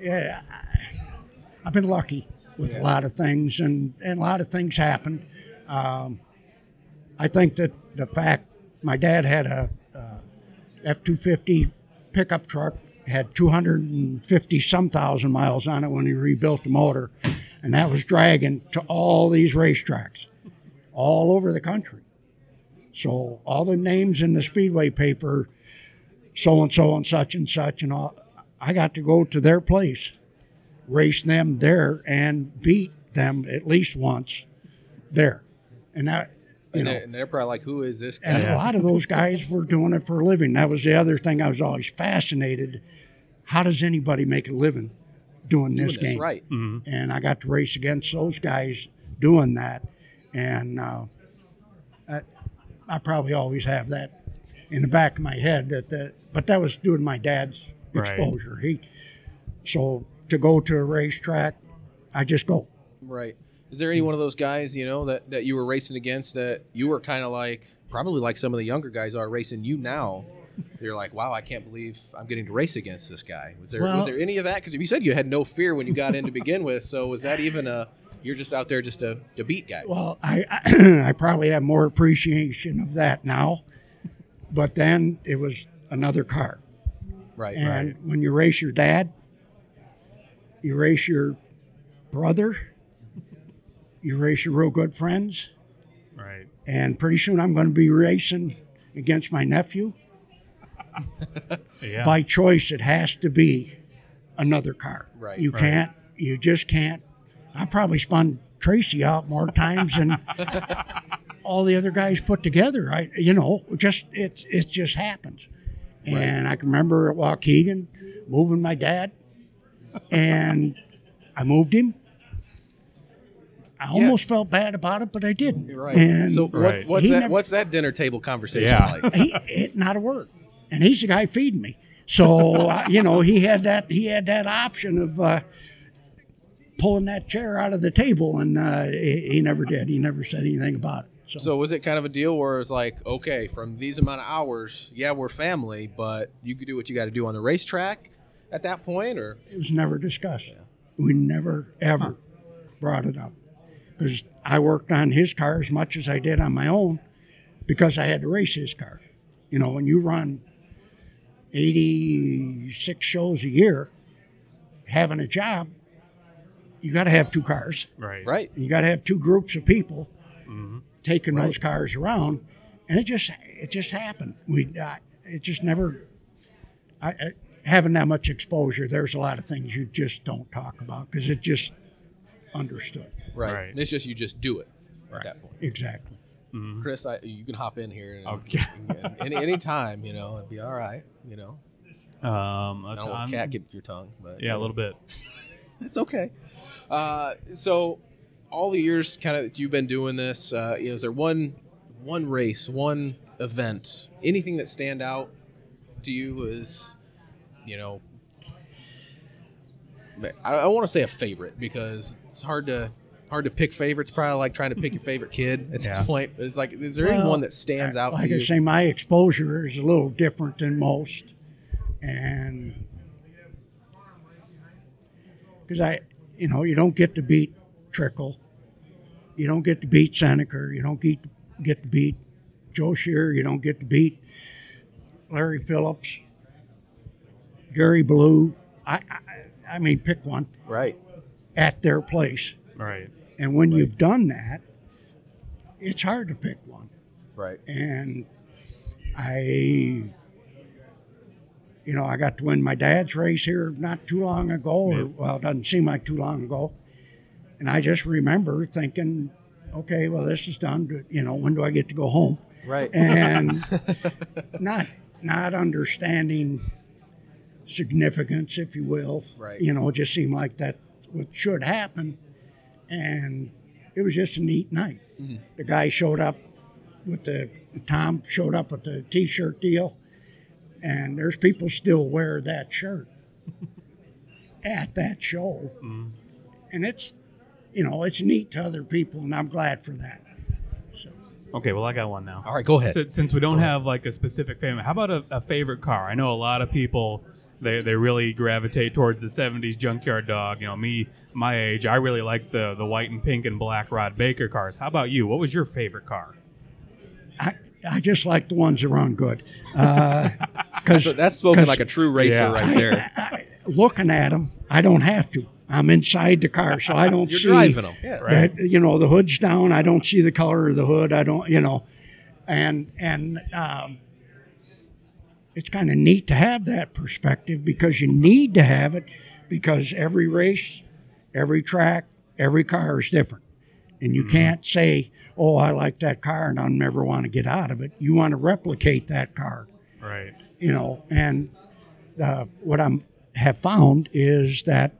yeah, I've been lucky with Yeah. a lot of things, and, and a lot of things happen. Um, I think that the fact my dad had a F two fifty pickup truck had two hundred and fifty some thousand miles on it when he rebuilt the motor, and that was dragging to all these racetracks, all over the country. So all the names in the speedway paper, so and so and such and such and all, I got to go to their place, race them there, and beat them at least once there, and that. You And know, they're, and they're probably like, "Who is this guy?" and a lot of those guys were doing it for a living. That was the other thing I was always fascinated. How does anybody make a living doing Doing this game? right. And I got to race against those guys doing that, and uh, I, I probably always have that in the back of my head. That, that but that was doing my dad's Right. exposure. He so to go to a racetrack, I just go. Right. Is there any one of those guys, you know, that, that you were racing against that you were kind of like, probably like some of the younger guys are racing you now? You're like, wow, I can't believe I'm getting to race against this guy. Was there was there any of that? Because you said you had no fear when you got in to begin with. So was that even a you're just out there just to, to beat guys? Well, I I probably have more appreciation of that now, but then it was another car. right. And right. when you race your dad, you race your brother, you race your real good friends, Right. and pretty soon I'm going to be racing against my nephew. Yeah. By choice, it has to be another car. Right, You right. can't. You just can't. I probably spun Tracy out more times than all the other guys put together. I, you know, just it it just happens. And I can remember at Waukegan moving my dad, and I moved him. I almost felt bad about it, but I didn't. Right. And so what, Right. what's that? never- what's that dinner table conversation Yeah. like? he, it, not a word. And he's the guy feeding me. So uh, you know, he had that he had that option of uh, pulling that chair out of the table, and uh, he, he never did. He never said anything about it. So, So was it kind of a deal where it's like, okay, from these amount of hours, yeah, we're family, but you could do what you got to do on the racetrack at that point, or it was never discussed. We never ever brought it up because I worked on his car as much as I did on my own because I had to race his car. You know, when you run 86 shows a year, having a job, you got to have two cars. Right. right? You got to have two groups of people taking those cars around, and it just it just happened. We uh, it just never. I, I having that much exposure, there's a lot of things you just don't talk about because it just understood Right. Right. And it's just you just do it at that point. exactly. Chris, I, you can hop in here and, Okay. and any any time, you know, it'd be all right. You know, Um, I don't want cat get your tongue, but yeah, a little bit. it's okay. Uh, so, all the years kind of that you've been doing this, uh, you know, is there one one race, one event, anything that stand out to you as, you know, I, I want to say a favorite because it's hard to hard to pick favorites. Probably like trying to pick your favorite kid at Yeah. this point. It's like, is there Well, anyone that stands out like to I you? say, my exposure is a little different than most, and because I, you know, you don't get to beat Trickle, you don't get to beat Senneker, you don't get get to beat Joe Shearer, you don't get to beat Larry Phillips, Gary Balough. I, I, I mean, pick one Right. at their place, Right. And when you've done that, it's hard to pick one Right. and I, you know, I got to win my dad's race here not too long ago, or well, it doesn't seem like too long ago, and I just remember thinking, okay, well, this is done. You know, when do I get to go home? Right. And not not understanding significance, if you will. Right. You know, it just seemed like that what should happen, and it was just a neat night. Mm-hmm. The guy showed up with the Tom showed up with the T-shirt deal, and there's people still wear that shirt at that show, Mm-hmm. and it's you know it's neat to other people, and I'm glad for that. Okay, well, I got one now. All right, go ahead. Since, since we don't have like a specific favorite, how about a, a favorite car? I know a lot of people they, they really gravitate towards the '70s junkyard dog. You know, me, my age, I really like the the white and pink and black Rod Baker cars. How about you? What was your favorite car? I, I just like the ones that run good. Because So that's spoken like a true racer Yeah. right there. looking at them, I don't have to. I'm inside the car, so I don't You're see driving them. Yeah. Right. that. You know, the hood's down. I don't see the color of the hood. I don't. You know, and and um, it's kind of neat to have that perspective because you need to have it because every race, every track, every car is different, and you can't say, "Oh, I like that car and I'll never want to get out of it." You want to replicate that car Right. you know, and uh, what I'm have found is that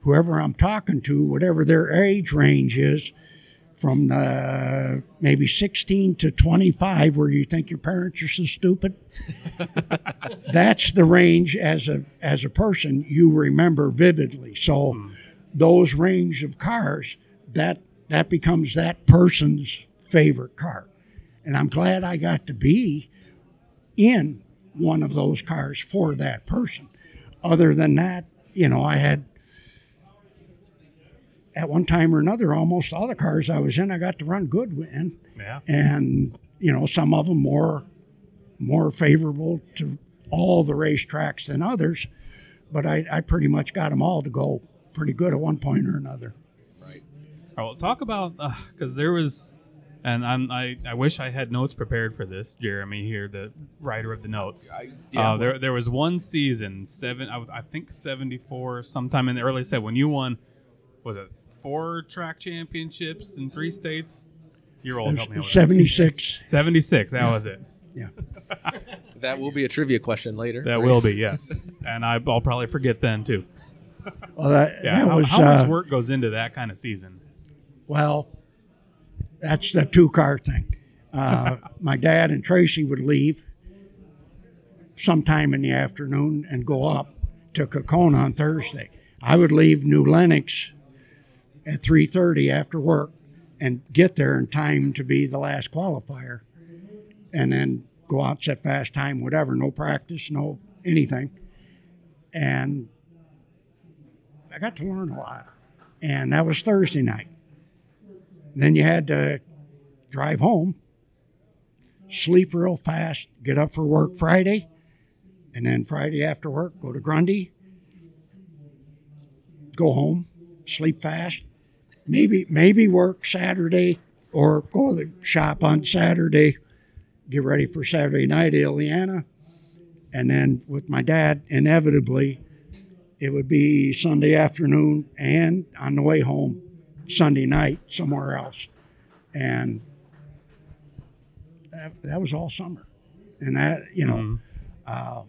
whoever I'm talking to, whatever their age range is, from the maybe 16 to 25, where you think your parents are so stupid, that's the range as a as a person you remember vividly. So hmm. those range of cars that that becomes that person's favorite car, and I'm glad I got to be in one of those cars for that person. Other than that, you know, I had at one time or another almost all the cars I was in I got to run good in, Yeah. and you know some of them more more favorable to all the racetracks than others, but I, I pretty much got them all to go pretty good at one point or another. Right. All right, well, talk about because there was, and I'm, I I wish I had notes prepared for this. Jeremy here, the writer of the notes. I- yeah, uh, there there was one season seven, I, I think seventy four, sometime in the early set when you won. Was it four track championships in three states? You're old. Help me out 76. Seventy six. That was it. Yeah. That will be a trivia question later. That will be yes, and I, I'll probably forget then too. Well, that, Yeah. that how was how much uh, work goes into that kind of season? Well, that's the two car thing. Uh, my dad and Tracy would leave sometime in the afternoon and go up to Kaukauna on Thursday. I would leave New Lenox at 3:30 after work and get there in time to be the last qualifier, and then go out set fast time, whatever, no practice, no anything, and I got to learn a lot. And that was Thursday night. Then you had to drive home, sleep real fast, get up for work Friday, and then Friday after work, go to Grundy, go home, sleep fast, maybe maybe work Saturday or go to the shop on Saturday, get ready for Saturday night at Illiana. And then with my dad, inevitably, it would be Sunday afternoon and on the way home, Sunday night somewhere else. And that, that was all summer. And that, you know, uh,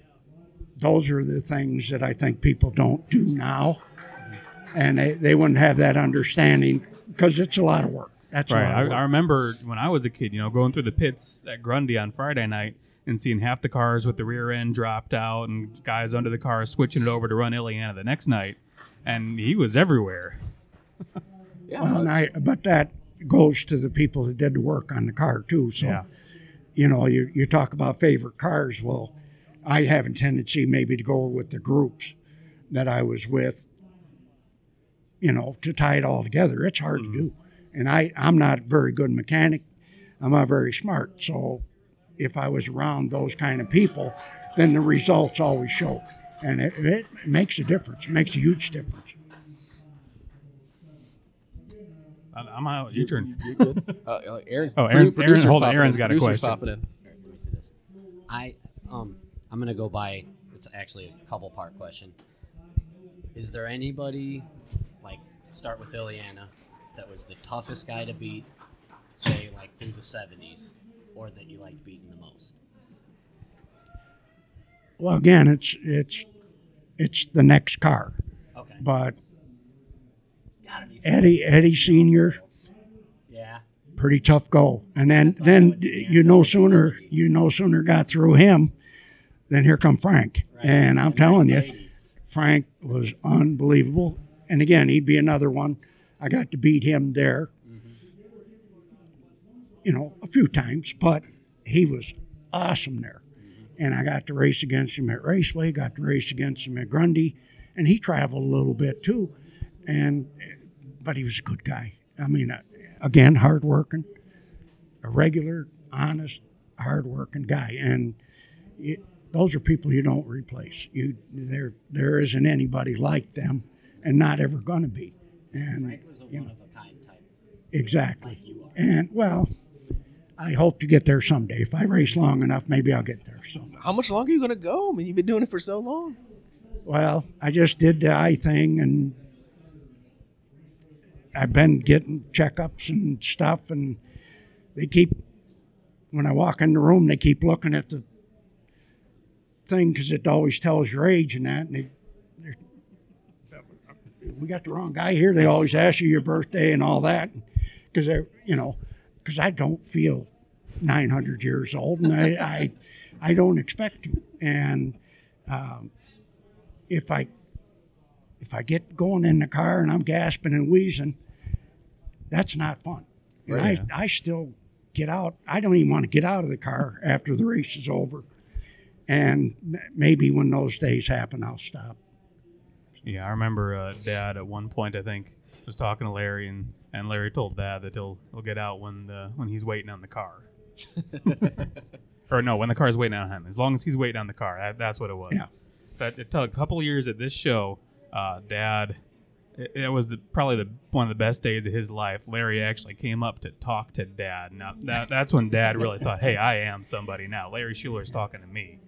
those are the things that I think people don't do now. And they, they wouldn't have that understanding because it's a lot of work. That's Right. I. I remember when I was a kid, you know, going through the pits at Grundy on Friday night and seeing half the cars with the rear end dropped out and guys under the car switching it over to run Illiana the next night. And he was everywhere. Yeah. Well, I, but that goes to the people that did the work on the car too. So, Yeah. you know, you, you talk about favorite cars. Well, I have a tendency maybe to go with the groups that I was with, you know, to tie it all together. It's hard to do. And I, I'm not a very good mechanic. I'm not very smart. So if I was around those kind of people, then the results always show. And it, it makes a difference. It makes a huge difference. I- I'm out. Your turn. You're good. Uh, uh, Aaron's, Oh, Aaron's- Aaron- hold on, popping Aaron's in. got a Producer's question. popping in. All right, let me see this. I um I'm gonna go by. It's actually a couple part question. Is there anybody like start with Illiana that was the toughest guy to beat, say like through the '70s, or that you liked beating the most? Well, again, it's it's it's the next car, Okay. but Eddie Eddie Senior, Yeah. pretty tough go. And then then you no sooner you no sooner got through him, then here come Frank, and I'm telling you, 80s. Frank was unbelievable. And again, he'd be another one. I got to beat him there, you know, a few times, but he was awesome there. And I got to race against him at Raceway, got to race against him at Grundy, and he traveled a little bit too. And but he was a good guy. I mean, uh, again, hardworking, a regular, honest, hardworking guy, and you, those are people you don't replace. You there there isn't anybody like them, and not ever going to be. And Frank was a you one know, of a kind type. exactly. Like you are. And well, I hope to get there someday. If I race long enough, maybe I'll get there. So, How much longer are you going to go? I mean, you've been doing it for so long. well, I just did the eye thing, and I've been getting checkups and stuff, and they keep when I walk in the room, they keep looking at the thing because it always tells your age and that. And they, they're- we got the wrong guy here. They always ask you your birthday and all that because you know, because I don't feel 900 years old, and I, I, I don't expect to. And um, if I, if I get going in the car and I'm gasping and wheezing, that's not fun. And Right. I, I still get out. I don't even want to get out of the car after the race is over. And maybe when those days happen, I'll stop. Yeah, I remember uh, Dad at one point I think was talking to Larry, and, and Larry told Dad that he'll he'll get out when the when he's waiting on the car. or no, when the car's waiting on him. As long as he's waiting on the car, that, that's what it was. Yeah. So it took a couple of years at this show. Uh, Dad, it, it was the, probably the one of the best days of his life. Larry actually came up to talk to Dad. Now that, that's when Dad really thought, "Hey, I am somebody now." Larry Schuler's talking to me.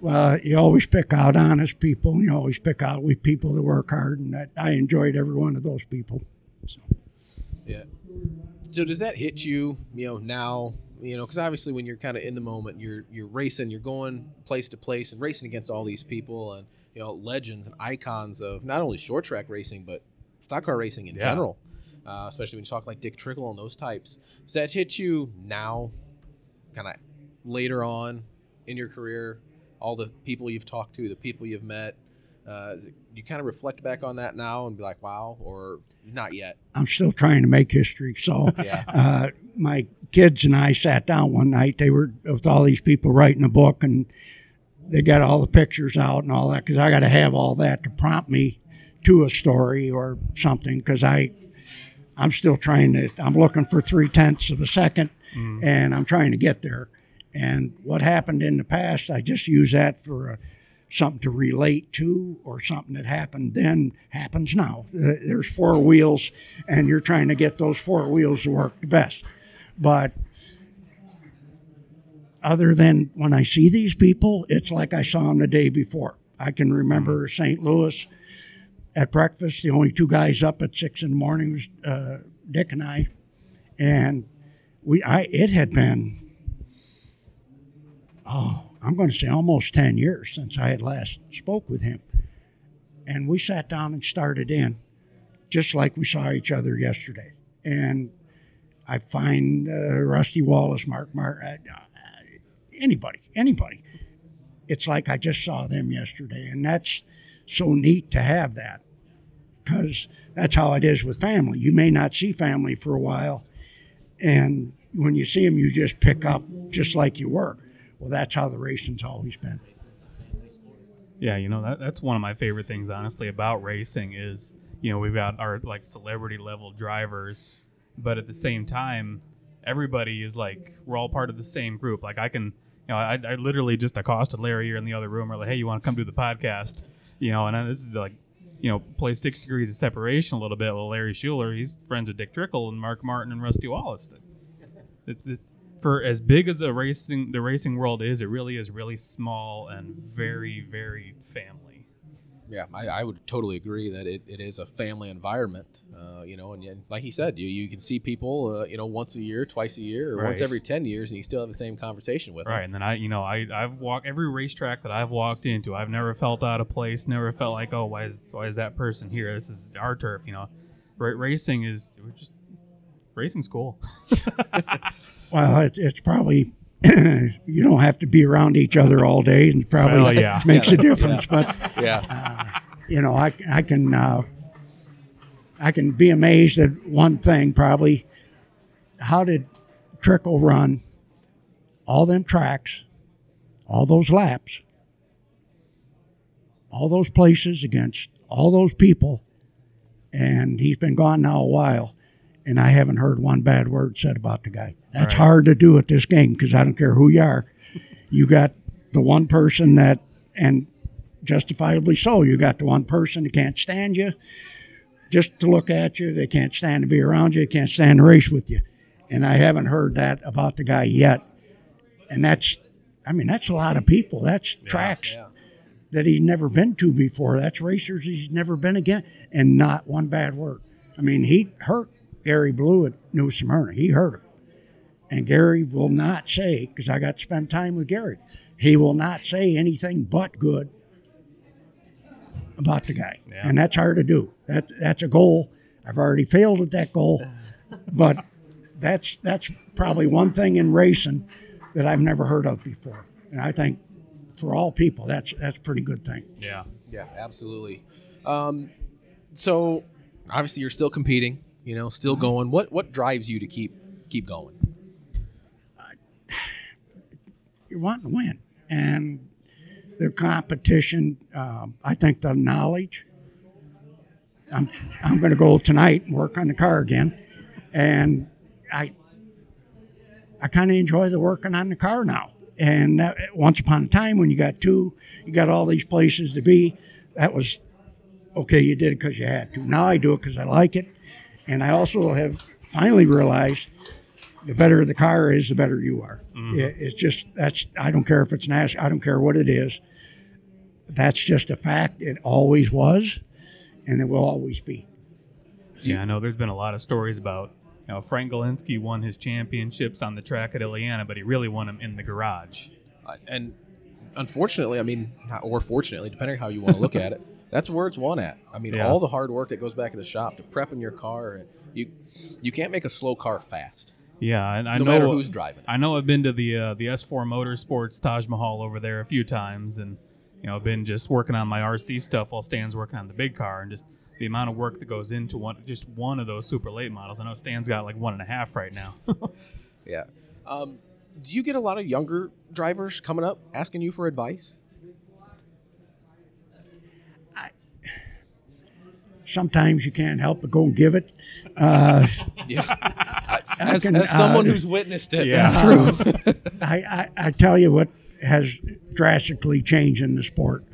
Well, you always pick out honest people. You always pick out we people that work hard, and that, I enjoyed every one of those people. Yeah. So does that hit you, you know, now, you know, because obviously when you're kind of in the moment, you're you're racing, you're going place to place and racing against all these people and you know legends and icons of not only short track racing but stock car racing in Yeah. general. Uh, especially when you talk like Dick Trickle and those types. Does that hit you now, kind of later on in your career? All the people you've talked to, the people you've met. Uh, you kind of reflect back on that now and be like, "Wow," or not yet? I'm still trying to make history. So, Yeah. uh, my kids and I sat down one night. They were with all these people writing a book, and they got all the pictures out and all that because I got to have all that to prompt me to a story or something. Because I, I'm still trying to. I'm looking for three tenths of a second, and I'm trying to get there. And what happened in the past, I just use that for a, something to relate to or something that happened then happens now. Uh, there's four wheels, and you're trying to get those four wheels to work the best. But other than when I see these people, it's like I saw them the day before. I can remember St. Louis at breakfast. The only two guys up at six in the morning was uh, Dick and I, and we. I it had been oh, I'm going to say almost ten years since I had last spoke with him, and we sat down and started in, just like we saw each other yesterday, and. I find uh, Rusty Wallace, Mark Mark, uh, anybody, anybody. It's like I just saw them yesterday, and that's so neat to have that because that's how it is with family. You may not see family for a while, and when you see them, you just pick up just like you were. Well, that's how the racing's always been. Yeah, you know that that's one of my favorite things, honestly, about racing is you know we've got our like celebrity level drivers, but at the same time, everybody is like we're all part of the same group. Like I can, you know, I, I literally just accosted Larry here in the other room. Or like, hey, you want to come do the podcast? You know, and this is like, you know, play six degrees of separation a little bit. Well, Larry Schuler, he's friends with Dick Trickle and Mark Martin and Rusty Wallace. It's this for as big as a racing the racing world is, it really is really small and very very family. Yeah, I, I would totally agree that it, it is a family environment. Uh, you know, and, and like he said, you, you can see people, uh, you know, once a year, twice a year, or once every ten years, and you still have the same conversation with Right, them. and then I, you know, I I've walked every racetrack that I've walked into. I've never felt out of place. Never felt like, oh, why is why is that person here? This is our turf. You know, Ra- racing is we're just racing's cool. Well, it, it's probably you don't have to be around each other all day, and probably Well, yeah. makes a difference. But Yeah, you know, I, I can uh, I can be amazed at one thing. Probably, how did Trickle run all them tracks, all those laps, all those places against all those people, and he's been gone now a while, and I haven't heard one bad word said about the guy. That's Right. hard to do at this game because I don't care who you are. You got the one person that, and justifiably so. You got the one person that can't stand you just to look at you. They can't stand to be around you. They can't stand to race with you. And I haven't heard that about the guy yet. And that's, I mean, that's a lot of people. That's tracks yeah. that he's never been to before. That's racers he's never been again. And not one bad word. I mean, he hurt Gary Balough at New Smyrna. He heard him. And Gary will not say, because I got to spend time with Gary, he will not say anything but good about the guy. Yeah. And that's hard to do. That, that's a goal. I've already failed at that goal. but that's that's probably one thing in racing that I've never heard of before. And I think for all people, that's that's a pretty good thing. Yeah. yeah, absolutely. Um, so obviously, you're still competing. You know, still going. What what drives you to keep keep going? You're wanting to win, and the competition. Um, I think the knowledge. I'm I'm going to go tonight and work on the car again, and I I kind of enjoy the working on the car now. And that, once upon a time, when you got two, you got all these places to be. That was okay. You did it because you had to. Now I do it because I like it, and I also have finally realized the better the car is, the better you are. It- it's just that's I don't care if it's NASCAR, I don't care what it is. That's just a fact. It always was, and it will always be. Yeah, I know there's been a lot of stories about you know Frank Galinsky won his championships on the track at Illiana, but he really won them in the garage. Uh, and unfortunately, I mean, or fortunately, depending on how you want to look at it, that's where it's won at. I mean, Yeah. all the hard work that goes back in the shop to prepping your car, you you can't make a slow car fast, Yeah, and I no know matter who's driving. it. I know I've been to the uh, the S4 Motorsports Taj Mahal over there a few times, and you know, I've been just working on my RC stuff while Stan's working on the big car, and just the amount of work that goes into one just one of those super late models. I know Stan's got like one and a half right now. Yeah. Um, do you get a lot of younger drivers coming up asking you for advice? Sometimes you can't help but go and give it. Uh, Yeah. as, can, as someone uh, who's witnessed it, Yeah. that's true. I, I, I tell you what has drastically changed in the sport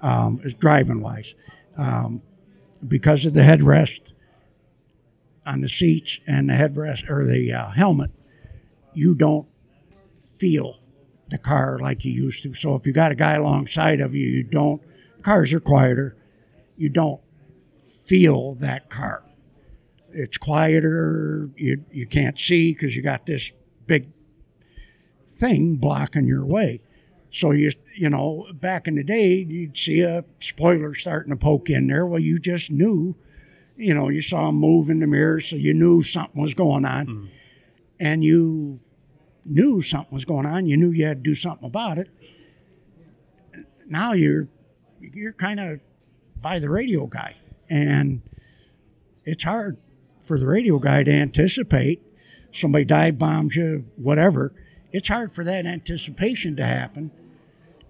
um, is driving wise. Um, because of the headrest on the seats and the headrest or the uh, helmet, you don't feel the car like you used to. So if you got a guy alongside of you, you don't. Cars are quieter. You don't feel that car. It's quieter. You you can't see because you got this big thing blocking your way. So you you know back in the day you'd see a spoiler starting to poke in there. Well, you just knew, you know, you saw him move in the mirror, so you knew something was going on, mm. and you knew something was going on. You knew you had to do something about it. Now you're you're kind of by the radio guy, and it's hard for the radio guy to anticipate somebody dive bombs you, whatever. It's hard for that anticipation to happen,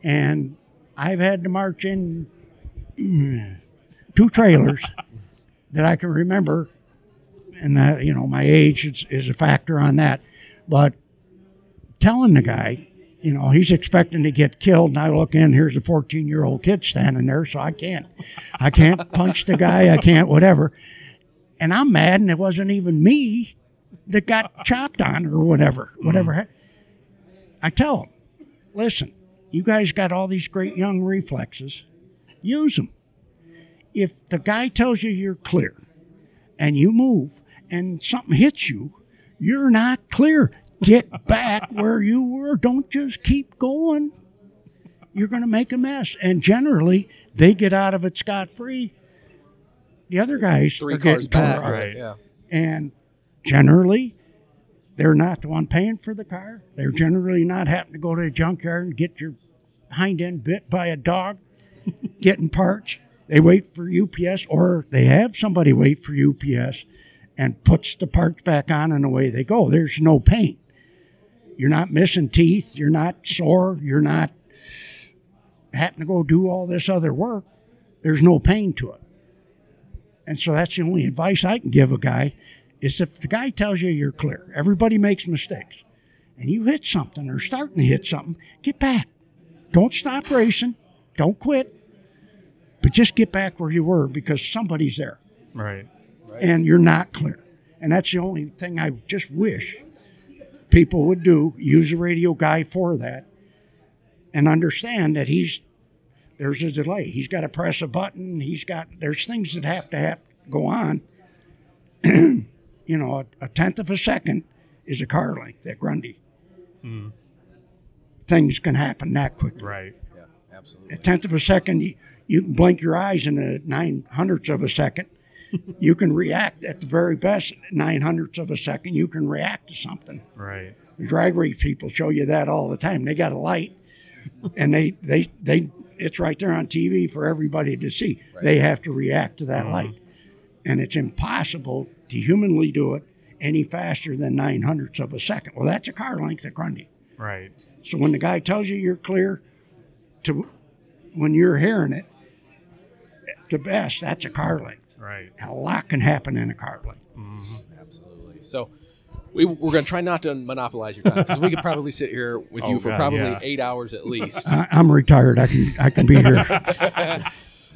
and I've had to march in two trailers that I can remember, and that you know my age is, is a factor on that, but telling the guy, you know, he's expecting to get killed, and I look in, here's a 14 year old kid standing there, so I can't, I can't punch the guy, I can't whatever, and I'm mad, and it wasn't even me that got chopped on or whatever, mm-hmm. whatever. ha- I tell him, listen, you guys got all these great young reflexes, use them. If the guy tells you you're clear, and you move, and something hits you, you're not clear. Get back where you were. Don't just keep going. You're going to make a mess. And generally, they get out of it scot free. The other guys Three are getting cars back. Right. Yeah. And generally, they're not the one paying for the car. They're generally not having to go to a junkyard and get your hind end bit by a dog, getting parts. They wait for UPS, or they have somebody wait for UPS and puts the parts back on, and away they go. There's no pain. You're not missing teeth. You're not sore. You're not having to go do all this other work. There's no pain to it. And so that's the only advice I can give a guy is if the guy tells you you're clear, everybody makes mistakes, and you hit something or starting to hit something, get back. Don't stop racing. Don't quit. But just get back where you were because somebody's there Right. and you're not clear. And that's the only thing I just wish people would do. Use a radio guy for that and understand that he's there's a delay. He's got to press a button. He's got there's things that have to have go on. you know, a, a tenth of a second is a car length at Grundy. Hmm. Things can happen that quickly Right. Yeah. Absolutely. a tenth of a second, you, you can blink your eyes in a nine hundredths of a second. You can react at the very best nine hundredths of a second. You can react to something. Right. The drag race people show you that all the time. They got a light, and they they they it's right there on TV for everybody to see. They have to react to that uh-huh. light, and it's impossible to humanly do it any faster than nine hundredths of a second. Well, that's a car length of Grundy. Right. So when the guy tells you you're clear, to when you're hearing it, the best that's a car length. Right. A lot can happen in a car length. Absolutely. So we, we're going to try not to monopolize your time because we could probably sit here with you Oh, for God, probably yeah. eight hours at least. I, I'm retired. I can I can be here.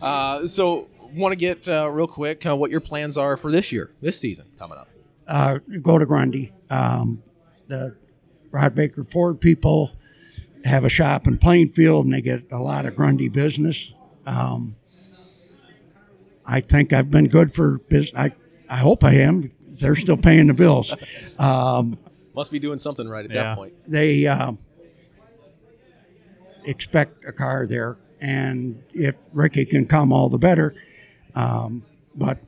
Uh, so want to get uh, real quick uh, what your plans are for this year, this season coming up. uh, go to Grundy. Um, the Rod Baker Ford people have a shop in Plainfield, and they get a lot of Grundy business. Um, I think I've been good for business. I I hope I am. They're still paying the bills. Um, Must be doing something right at Yeah. that point. they um, expect a car there, and if Ricky can come, all the better. Um, but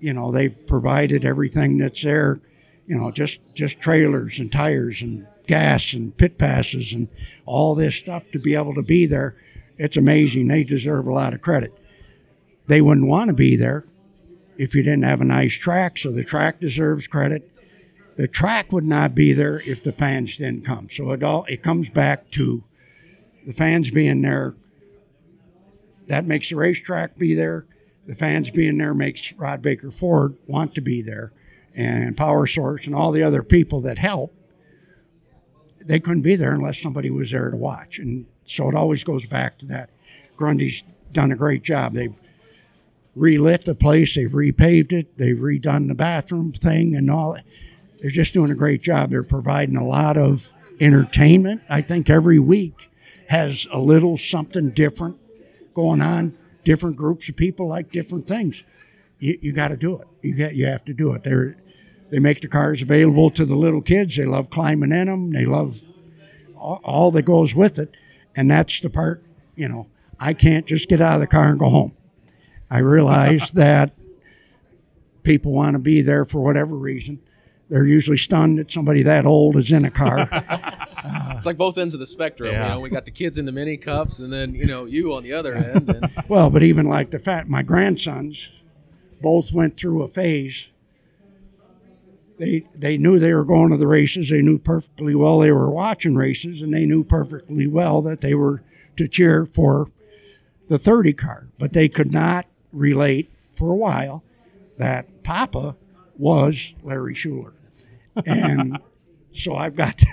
you know, they've provided everything that's there. You know, just just trailers and tires and gas and pit passes and all this stuff to be able to be there. It's amazing. They deserve a lot of credit. They wouldn't want to be there if you didn't have a nice track, so the track deserves credit the track would not be there if the fans didn't come. So it all it comes back to the fans being there. That makes the racetrack be there. The fans being there makes Rod Baker Ford want to be there, and Power Source and all the other people that help. They couldn't be there unless somebody was there to watch, and so it always goes back to that. Grundy's done a great job. They've relit the place. They've repaved it. They've redone the bathroom thing and all. they're just doing a great job. They're providing a lot of entertainment. I think every week has a little something different going on. Different groups of people like different things. You, you got to do it. You got you have to do it. They're they make the cars available to the little kids. They love climbing in them. They love all, all that goes with it, and that's the part. You know, I can't just get out of the car and go home. I realize that people want to be there for whatever reason. They're usually stunned that somebody that old is in a car. It's like both ends of the spectrum. Yeah. You know, we got the kids in the mini cups, and then you know you on the other end. And well, but even like the fact, my grandsons both went through a phase. They they knew they were going to the races. They knew perfectly well they were watching races, and they knew perfectly well that they were to cheer for the 30 car. But they could not relate for a while that Papa was Larry Schuler, and so I've got to,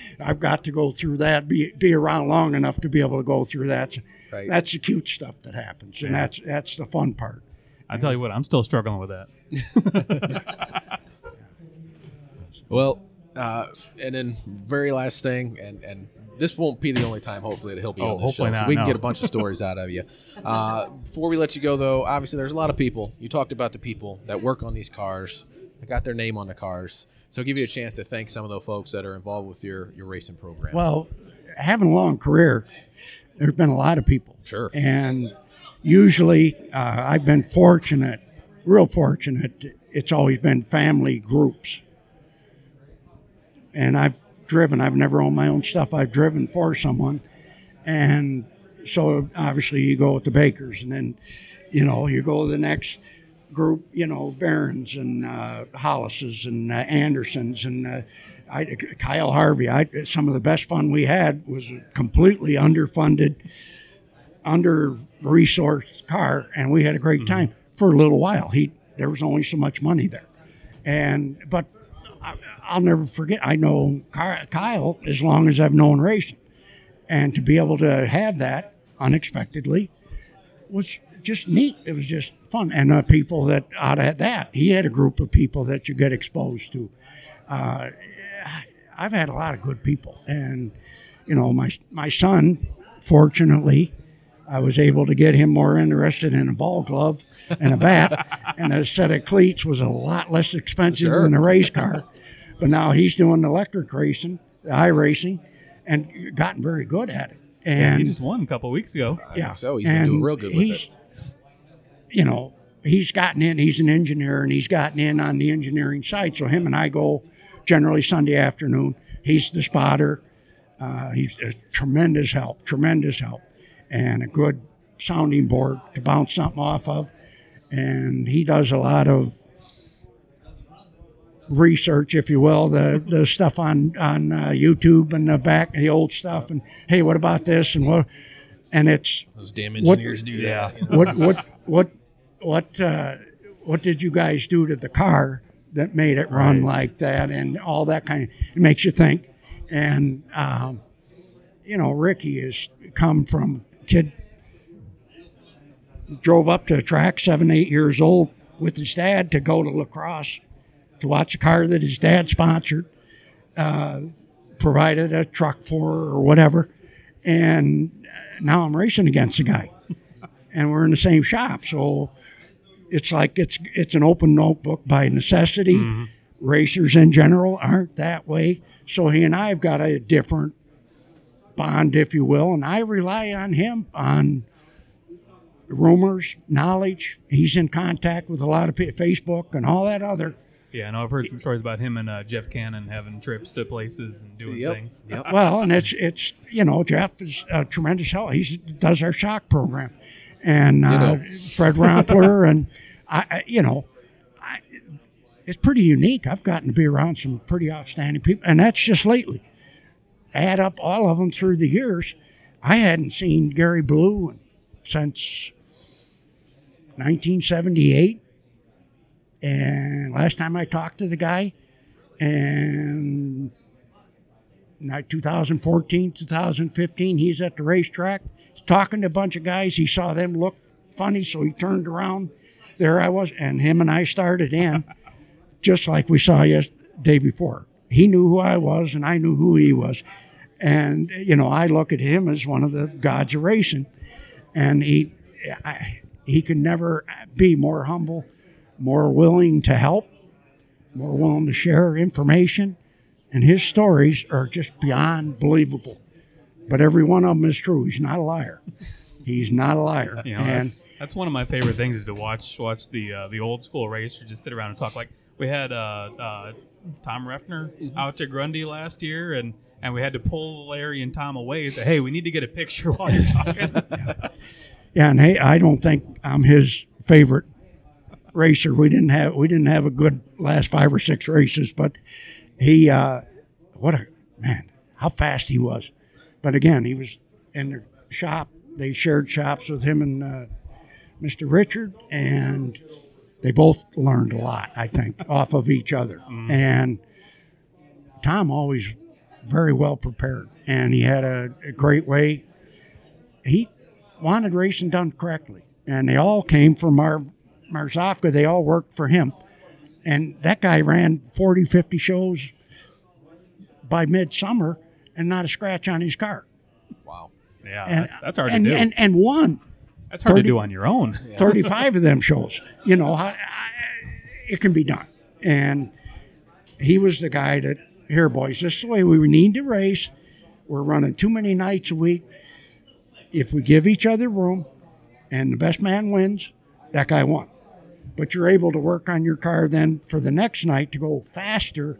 I've got to go through that. Be be around long enough to be able to go through that. Right. That's the cute stuff that happens, and that's that's the fun part. I tell you what, I'm still struggling with that. Well, uh, and then very last thing, and and this won't be the only time. Hopefully, that he'll be Oh, on this hopefully show, so not, we can get a bunch of stories out of you. Uh, before we let you go, though, obviously there's a lot of people. You talked about the people that work on these cars, that got their name on the cars. So, I'll give you a chance to thank some of those folks that are involved with your your racing program. Well, having a long career, there's been a lot of people. Sure. And usually, uh, I've been fortunate, real fortunate. It's always been family groups. And I've driven. I've never owned my own stuff. I've driven for someone, and so obviously you go with the Bakers, and then you know you go to the next group. You know Barons and uh, Hollises and uh, Andersons and. Uh, I, Kyle Harvey. I, some of the best fun we had was a completely underfunded, under resourced car, and we had a great time for a little while. He there was only so much money there, and but I'll never forget. I know Kyle as long as I've known racing, and to be able to have that unexpectedly was just neat. It was just fun, and uh, people that out of that, he had a group of people that you get exposed to. Uh, I've had a lot of good people, and you know, my my son, fortunately, I was able to get him more interested in a ball glove and a bat, and a set of cleats was a lot less expensive Sure. than a race car. But now he's doing electric racing, iRacing, and gotten very good at it. And he just won a couple weeks ago. yeah, so he's been doing real good with he's, it. You know, he's gotten in. He's an engineer, and he's gotten in on the engineering side. So him and I go generally Sunday afternoon. He's the spotter. Uh, he's a tremendous help, tremendous help, and a good sounding board to bounce something off of. And he does a lot of research, if you will, the the stuff on on uh, YouTube and the back the old stuff. And hey, what about this? And what? And it's Those damn What- engineers do Yeah. that. you know? what what what what uh, what did you guys do to the car that made it run like that and all that kind of it makes you think and um, you know ricky has come from kid drove up to a track seven eight years old with his dad to go to La Crosse to watch a car that his dad sponsored uh, provided a truck for or whatever and now i'm racing against the guy and we're in the same shop. So it's like it's it's an open notebook by necessity. Racers in general aren't that way. So he and I have got a different bond, if you will, and I rely on him on rumors, knowledge. He's in contact with a lot of people, Facebook and all that other. Yeah, I know I've heard some stories about him and uh, Jeff Cannon having trips to places and doing Yep. things. Yep. Well, and it's it's you know Jeff is a tremendous help. He does our shock program, and uh, Fred Rompler, and I, I- you know, I, it's pretty unique. I've gotten to be around some pretty outstanding people, and that's just lately. Add up all of them through the years. I hadn't seen Gary Balough since 1978, and last time I talked to the guy, and not 2014, 2015, he's at the racetrack. He's talking to a bunch of guys. He saw them look funny, so he turned around. There I was, and him and I started in, just like we saw yesterday day before. He knew who I was, and I knew who he was. And you know, I look at him as one of the gods of racing, and he, I, he could never be more humble, more willing to help, more willing to share information, and his stories are just beyond believable. But every one of them is true. He's not a liar. He's not a liar. You know, and that's, that's one of my favorite things is to watch watch the uh, the old school racers just sit around and talk. Like we had uh, uh, Tom Reffner Mm-hmm. out to Grundy last year, and and we had to pull Larry and Tom away and say, "Hey, we need to get a picture while you're talking." Yeah, and hey, I don't think I'm his favorite racer. We didn't have we didn't have a good last five or six races, but he, uh, what a man, how fast he was. But again, he was in the shop. They shared shops with him and uh, Mr. Richard, and they both learned a lot. I think off of each other. And Tom always very well prepared, and he had a, a great way. He wanted racing done correctly, and they all came from our Marzofka. They all worked for him, and that guy ran 40, 50 shows by midsummer, and not a scratch on his car. Wow. yeah, And, that's, that's hard and, to do. And, and won that's hard 30 to do on your own. 35 of them shows. You know, I, I, it can be done. And he was the guy that, here, boys, this is the way we need to race. We're running too many nights a week. If we give each other room and the best man wins, that guy won. But you're able to work on your car then for the next night to go faster,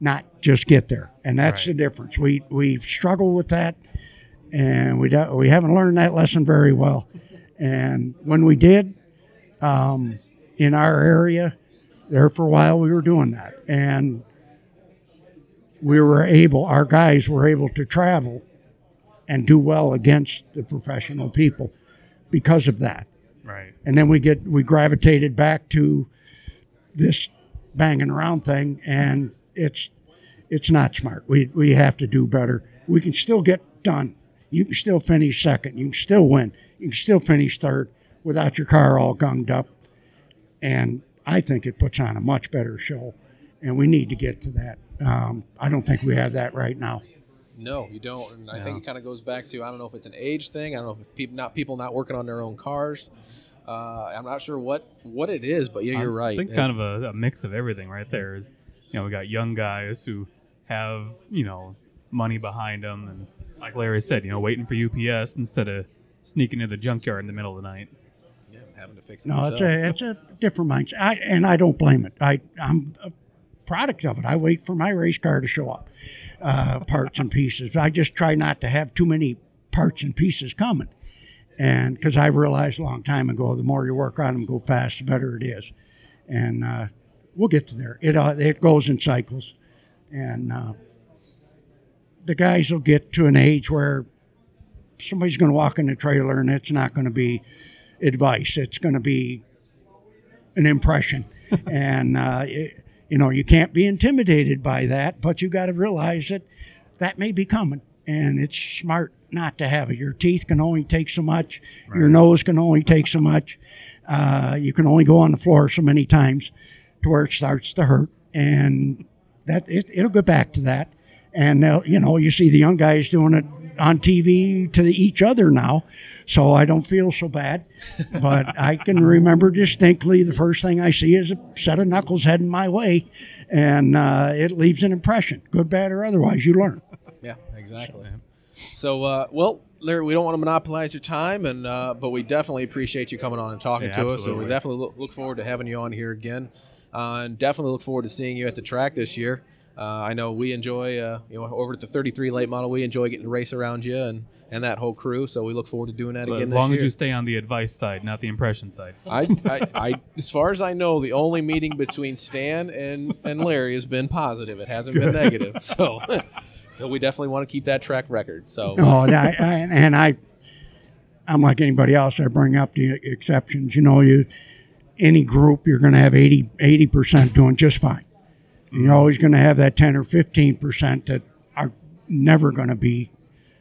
not just get there. And that's the difference. We we struggle with that, and we do, we haven't learned that lesson very well. And when we did, um, in our area, there for a while we were doing that, and we were able, our guys were able to travel and do well against the professional people because of that. Right. And then we get we gravitated back to this banging around thing, and it's it's not smart. We we have to do better. We can still get done. You can still finish second. You can still win. You can still finish third without your car all gunged up. And I think it puts on a much better show, and we need to get to that. Um, I don't think we have that right now. No, you don't. And I think it kind of goes back to I don't know if it's an age thing. I don't know if people not people not working on their own cars. Uh, I'm not sure what what it is, but yeah, you're I right. I think And- kind of a, a mix of everything right there is, you know, we got young guys who have, you know, money behind them. And like Larry said, you know, waiting for UPS instead of sneaking into the junkyard in the middle of the night. yeah, having to fix it. No, it's a it's a different mindset, I, and I don't blame it. I I'm a product of it. I wait for my race car to show up, uh, parts and pieces. I just try not to have too many parts and pieces coming, and because I realized a long time ago, the more you work on them, go fast, the better it is, and uh, we'll get to there. It uh, it goes in cycles, and uh, the guys will get to an age where somebody's going to walk in the trailer, and it's not going to be advice. It's going to be an impression, and uh, it, you know you can't be intimidated by that. But you got to realize that that may be coming, and it's smart not to have it. Your teeth can only take so much. Your nose can only take so much. Uh, you can only go on the floor so many times to where it starts to hurt, and that it, it'll go back to that. And you know, you see the young guys doing it on TV to each other now, so I don't feel so bad. But I can remember distinctly the first thing I see is a set of knuckles heading my way, and uh, it leaves an impression, good, bad, or otherwise. You learn. Yeah, exactly. So, uh, well, Larry, we don't want to monopolize your time, and uh, but we definitely appreciate you coming on and talking Yeah, to us, and absolutely. we definitely look, look forward to having you on here again, uh, and definitely look forward to seeing you at the track this year. Uh, I know we enjoy, uh, you know, over at the 33 late model, we enjoy getting to race around you and, and that whole crew. So we look forward to doing that But again as this long year. as you stay on the advice side, not the impression side. I, I, I, as far as I know, the only meeting between Stan and, and Larry has been positive. It hasn't been negative. So we definitely want to keep that track record. So No, and I, I, and I, I'm like anybody else. I bring up the exceptions. You know, you any group you're going to have 80 percent doing just fine. You're always going to have that 10 or 15 percent that are never going to be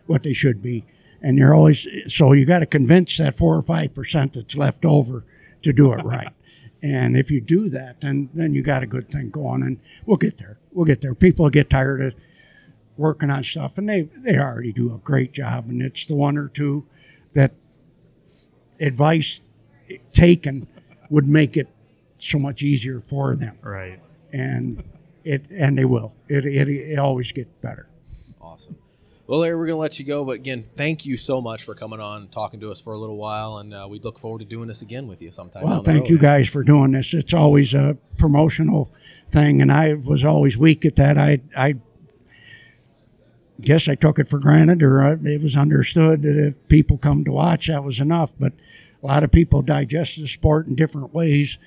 what they should be, and you're always so you got to convince that four or five percent that's left over to do it right. and if you do that, then then you got a good thing going, and we'll get there. we'll get there. People get tired of working on stuff, and they they already do a great job. And it's the one or two that advice taken would make it so much easier for them, Right. and it and they will. It it, it always gets better. Awesome. Well, Larry, we're going to let you go, but again, thank you so much for coming on, and talking to us for a little while, and uh, we look forward to doing this again with you sometime. Well, thank road. you guys for doing this. It's always a promotional thing, and I was always weak at that. I I guess I took it for granted, or uh, it was understood that if people come to watch, that was enough. But a lot of people digest the sport in different ways,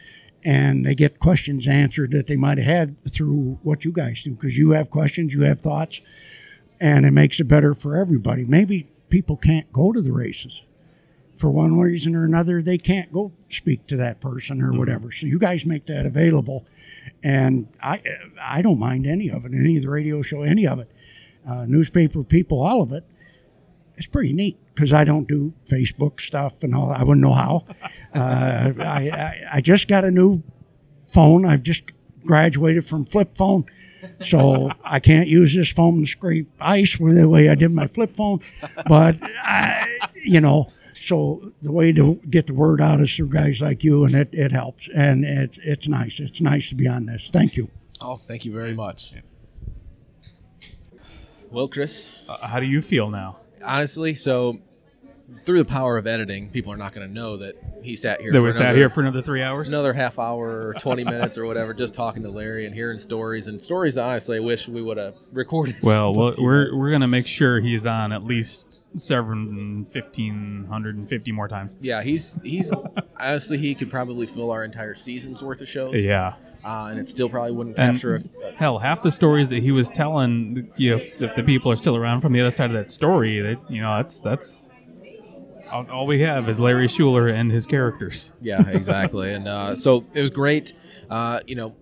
and they get questions answered that they might have had through what you guys do, because you have questions, you have thoughts, and it makes it better for everybody. Maybe people can't go to the races for one reason or another, they can't go speak to that person or whatever. So you guys make that available, and I I don't mind any of it, any of the radio show, any of it, uh, newspaper people, all of it. It's pretty neat because I don't do Facebook stuff and all. I wouldn't know how. Uh, I, I I just got a new phone. I've just graduated from flip phone. So I can't use this phone to scrape ice with the way I did my flip phone, but I, you know, so the way to get the word out is through guys like you, and it, it helps, and it's it's nice. It's nice to be on this. Thank you. Oh, thank you very much. Well, Chris, Uh, how do you feel now? Honestly, so through the power of editing, people are not going to know that he sat here. That for we sat another- here for another three hours. another half hour or 20 minutes or whatever just talking to larry and hearing stories and stories honestly i wish we would have recorded Well, well we're we're gonna make sure he's on at least seven, fifteen hundred and fifty more times. yeah he's he's honestly he could probably fill our entire season's worth of shows Yeah. Uh, and it still probably wouldn't And capture a, hell, half the stories that he was telling, you know, if, if the people are still around from the other side of that story, that you know, that's that's all, all we have is Larry Schuler and his characters. yeah exactly and uh, so it was great uh, you know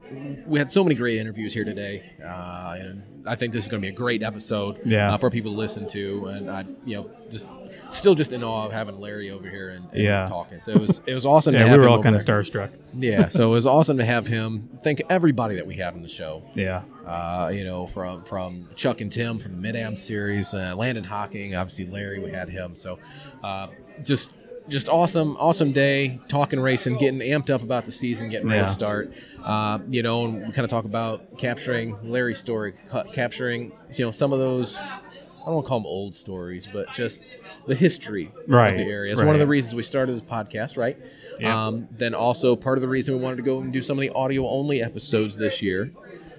we had so many great interviews here today uh, and i think this is going to be a great episode Yeah. uh, for people to listen to and i you know just still just in awe of having larry over here and, and Yeah. talking so it was it was awesome to Yeah, have we were all kind of starstruck. Yeah, so it was awesome to have him. Thank everybody that we had on the show. Yeah. Uh, you know, from from Chuck and Tim from the Mid Am series, uh, Landon Hocking, obviously Larry, we had him. So uh, just just awesome, awesome day talking racing, getting amped up about the season, getting ready Yeah. to start. Uh, you know, and we kind of talk about capturing Larry's story, ca- capturing you know some of those. I don't want to call them old stories, but just the history Right, of the area. It's one of the reasons we started this podcast, right? Yeah. Um, then also part of the reason we wanted to go and do some of the audio only episodes this year.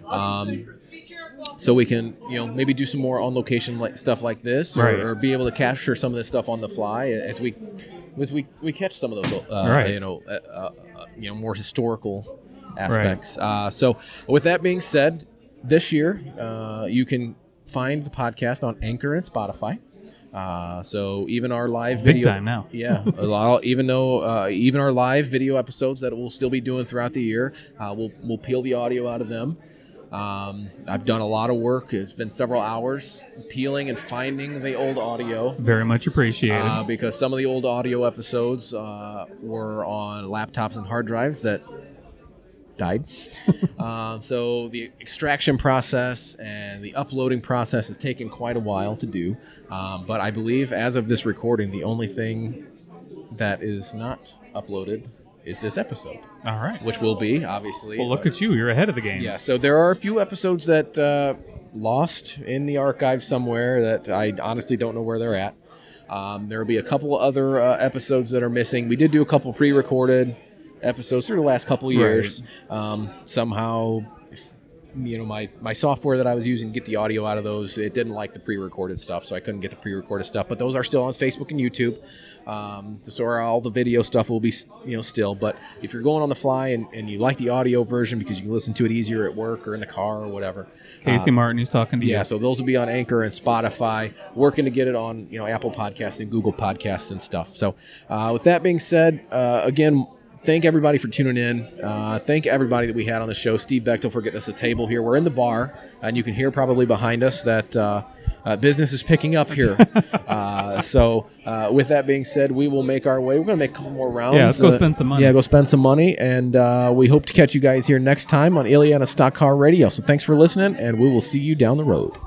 Um, so we can, you know, maybe do some more on location like stuff like this, or, Right. or be able to capture some of this stuff on the fly as we, as we, we catch some of those, uh, Right. you know, uh, uh, you know, more historical aspects. Uh, so with that being said, this year uh, you can find the podcast on Anchor and Spotify. Uh, so even our live Big video, time now. yeah, lot- even though uh, even our live video episodes that we'll still be doing throughout the year, uh, we'll we'll peel the audio out of them. Um, I've done a lot of work. It's been several hours peeling and finding the old audio. Very much appreciated. Uh, because some of the old audio episodes uh, were on laptops and hard drives that died. uh, so the extraction process and the uploading process has taken quite a while to do. Um, but I believe, as of this recording, the only thing that is not uploaded is this episode, all right. which will be obviously. Well, look at you. You're ahead of the game. Yeah, so there are a few episodes that uh, lost in the archive somewhere that I honestly don't know where they're at. Um, there will be a couple other uh, episodes that are missing. We did do a couple pre-recorded episodes through the last couple years. Um, somehow, if, you know, my my software that I was using to get the audio out of those, it didn't like the pre-recorded stuff, so I couldn't get the pre-recorded stuff. But those are still on Facebook and YouTube. Um, so all the video stuff will be, you know, still. But if you're going on the fly and, and you like the audio version because you can listen to it easier at work or in the car or whatever, Casey Martin, he's talking to you. yeah, so those will be on Anchor and Spotify. Working to get it on, you know, Apple Podcasts and Google Podcasts and stuff. So, uh, with that being said, uh, again, thank everybody for tuning in. Uh, thank everybody that we had on the show. Steve Bechtel for getting us a table here. We're in the bar, and you can hear probably behind us that uh, uh, business is picking up here. uh, so, uh, with that being said, we will make our way. We're going to make a couple more rounds. Yeah, let's go Uh, spend some money. Yeah, go spend some money, and uh, we hope to catch you guys here next time on Illiana Stock Car Radio. So, thanks for listening, and we will see you down the road.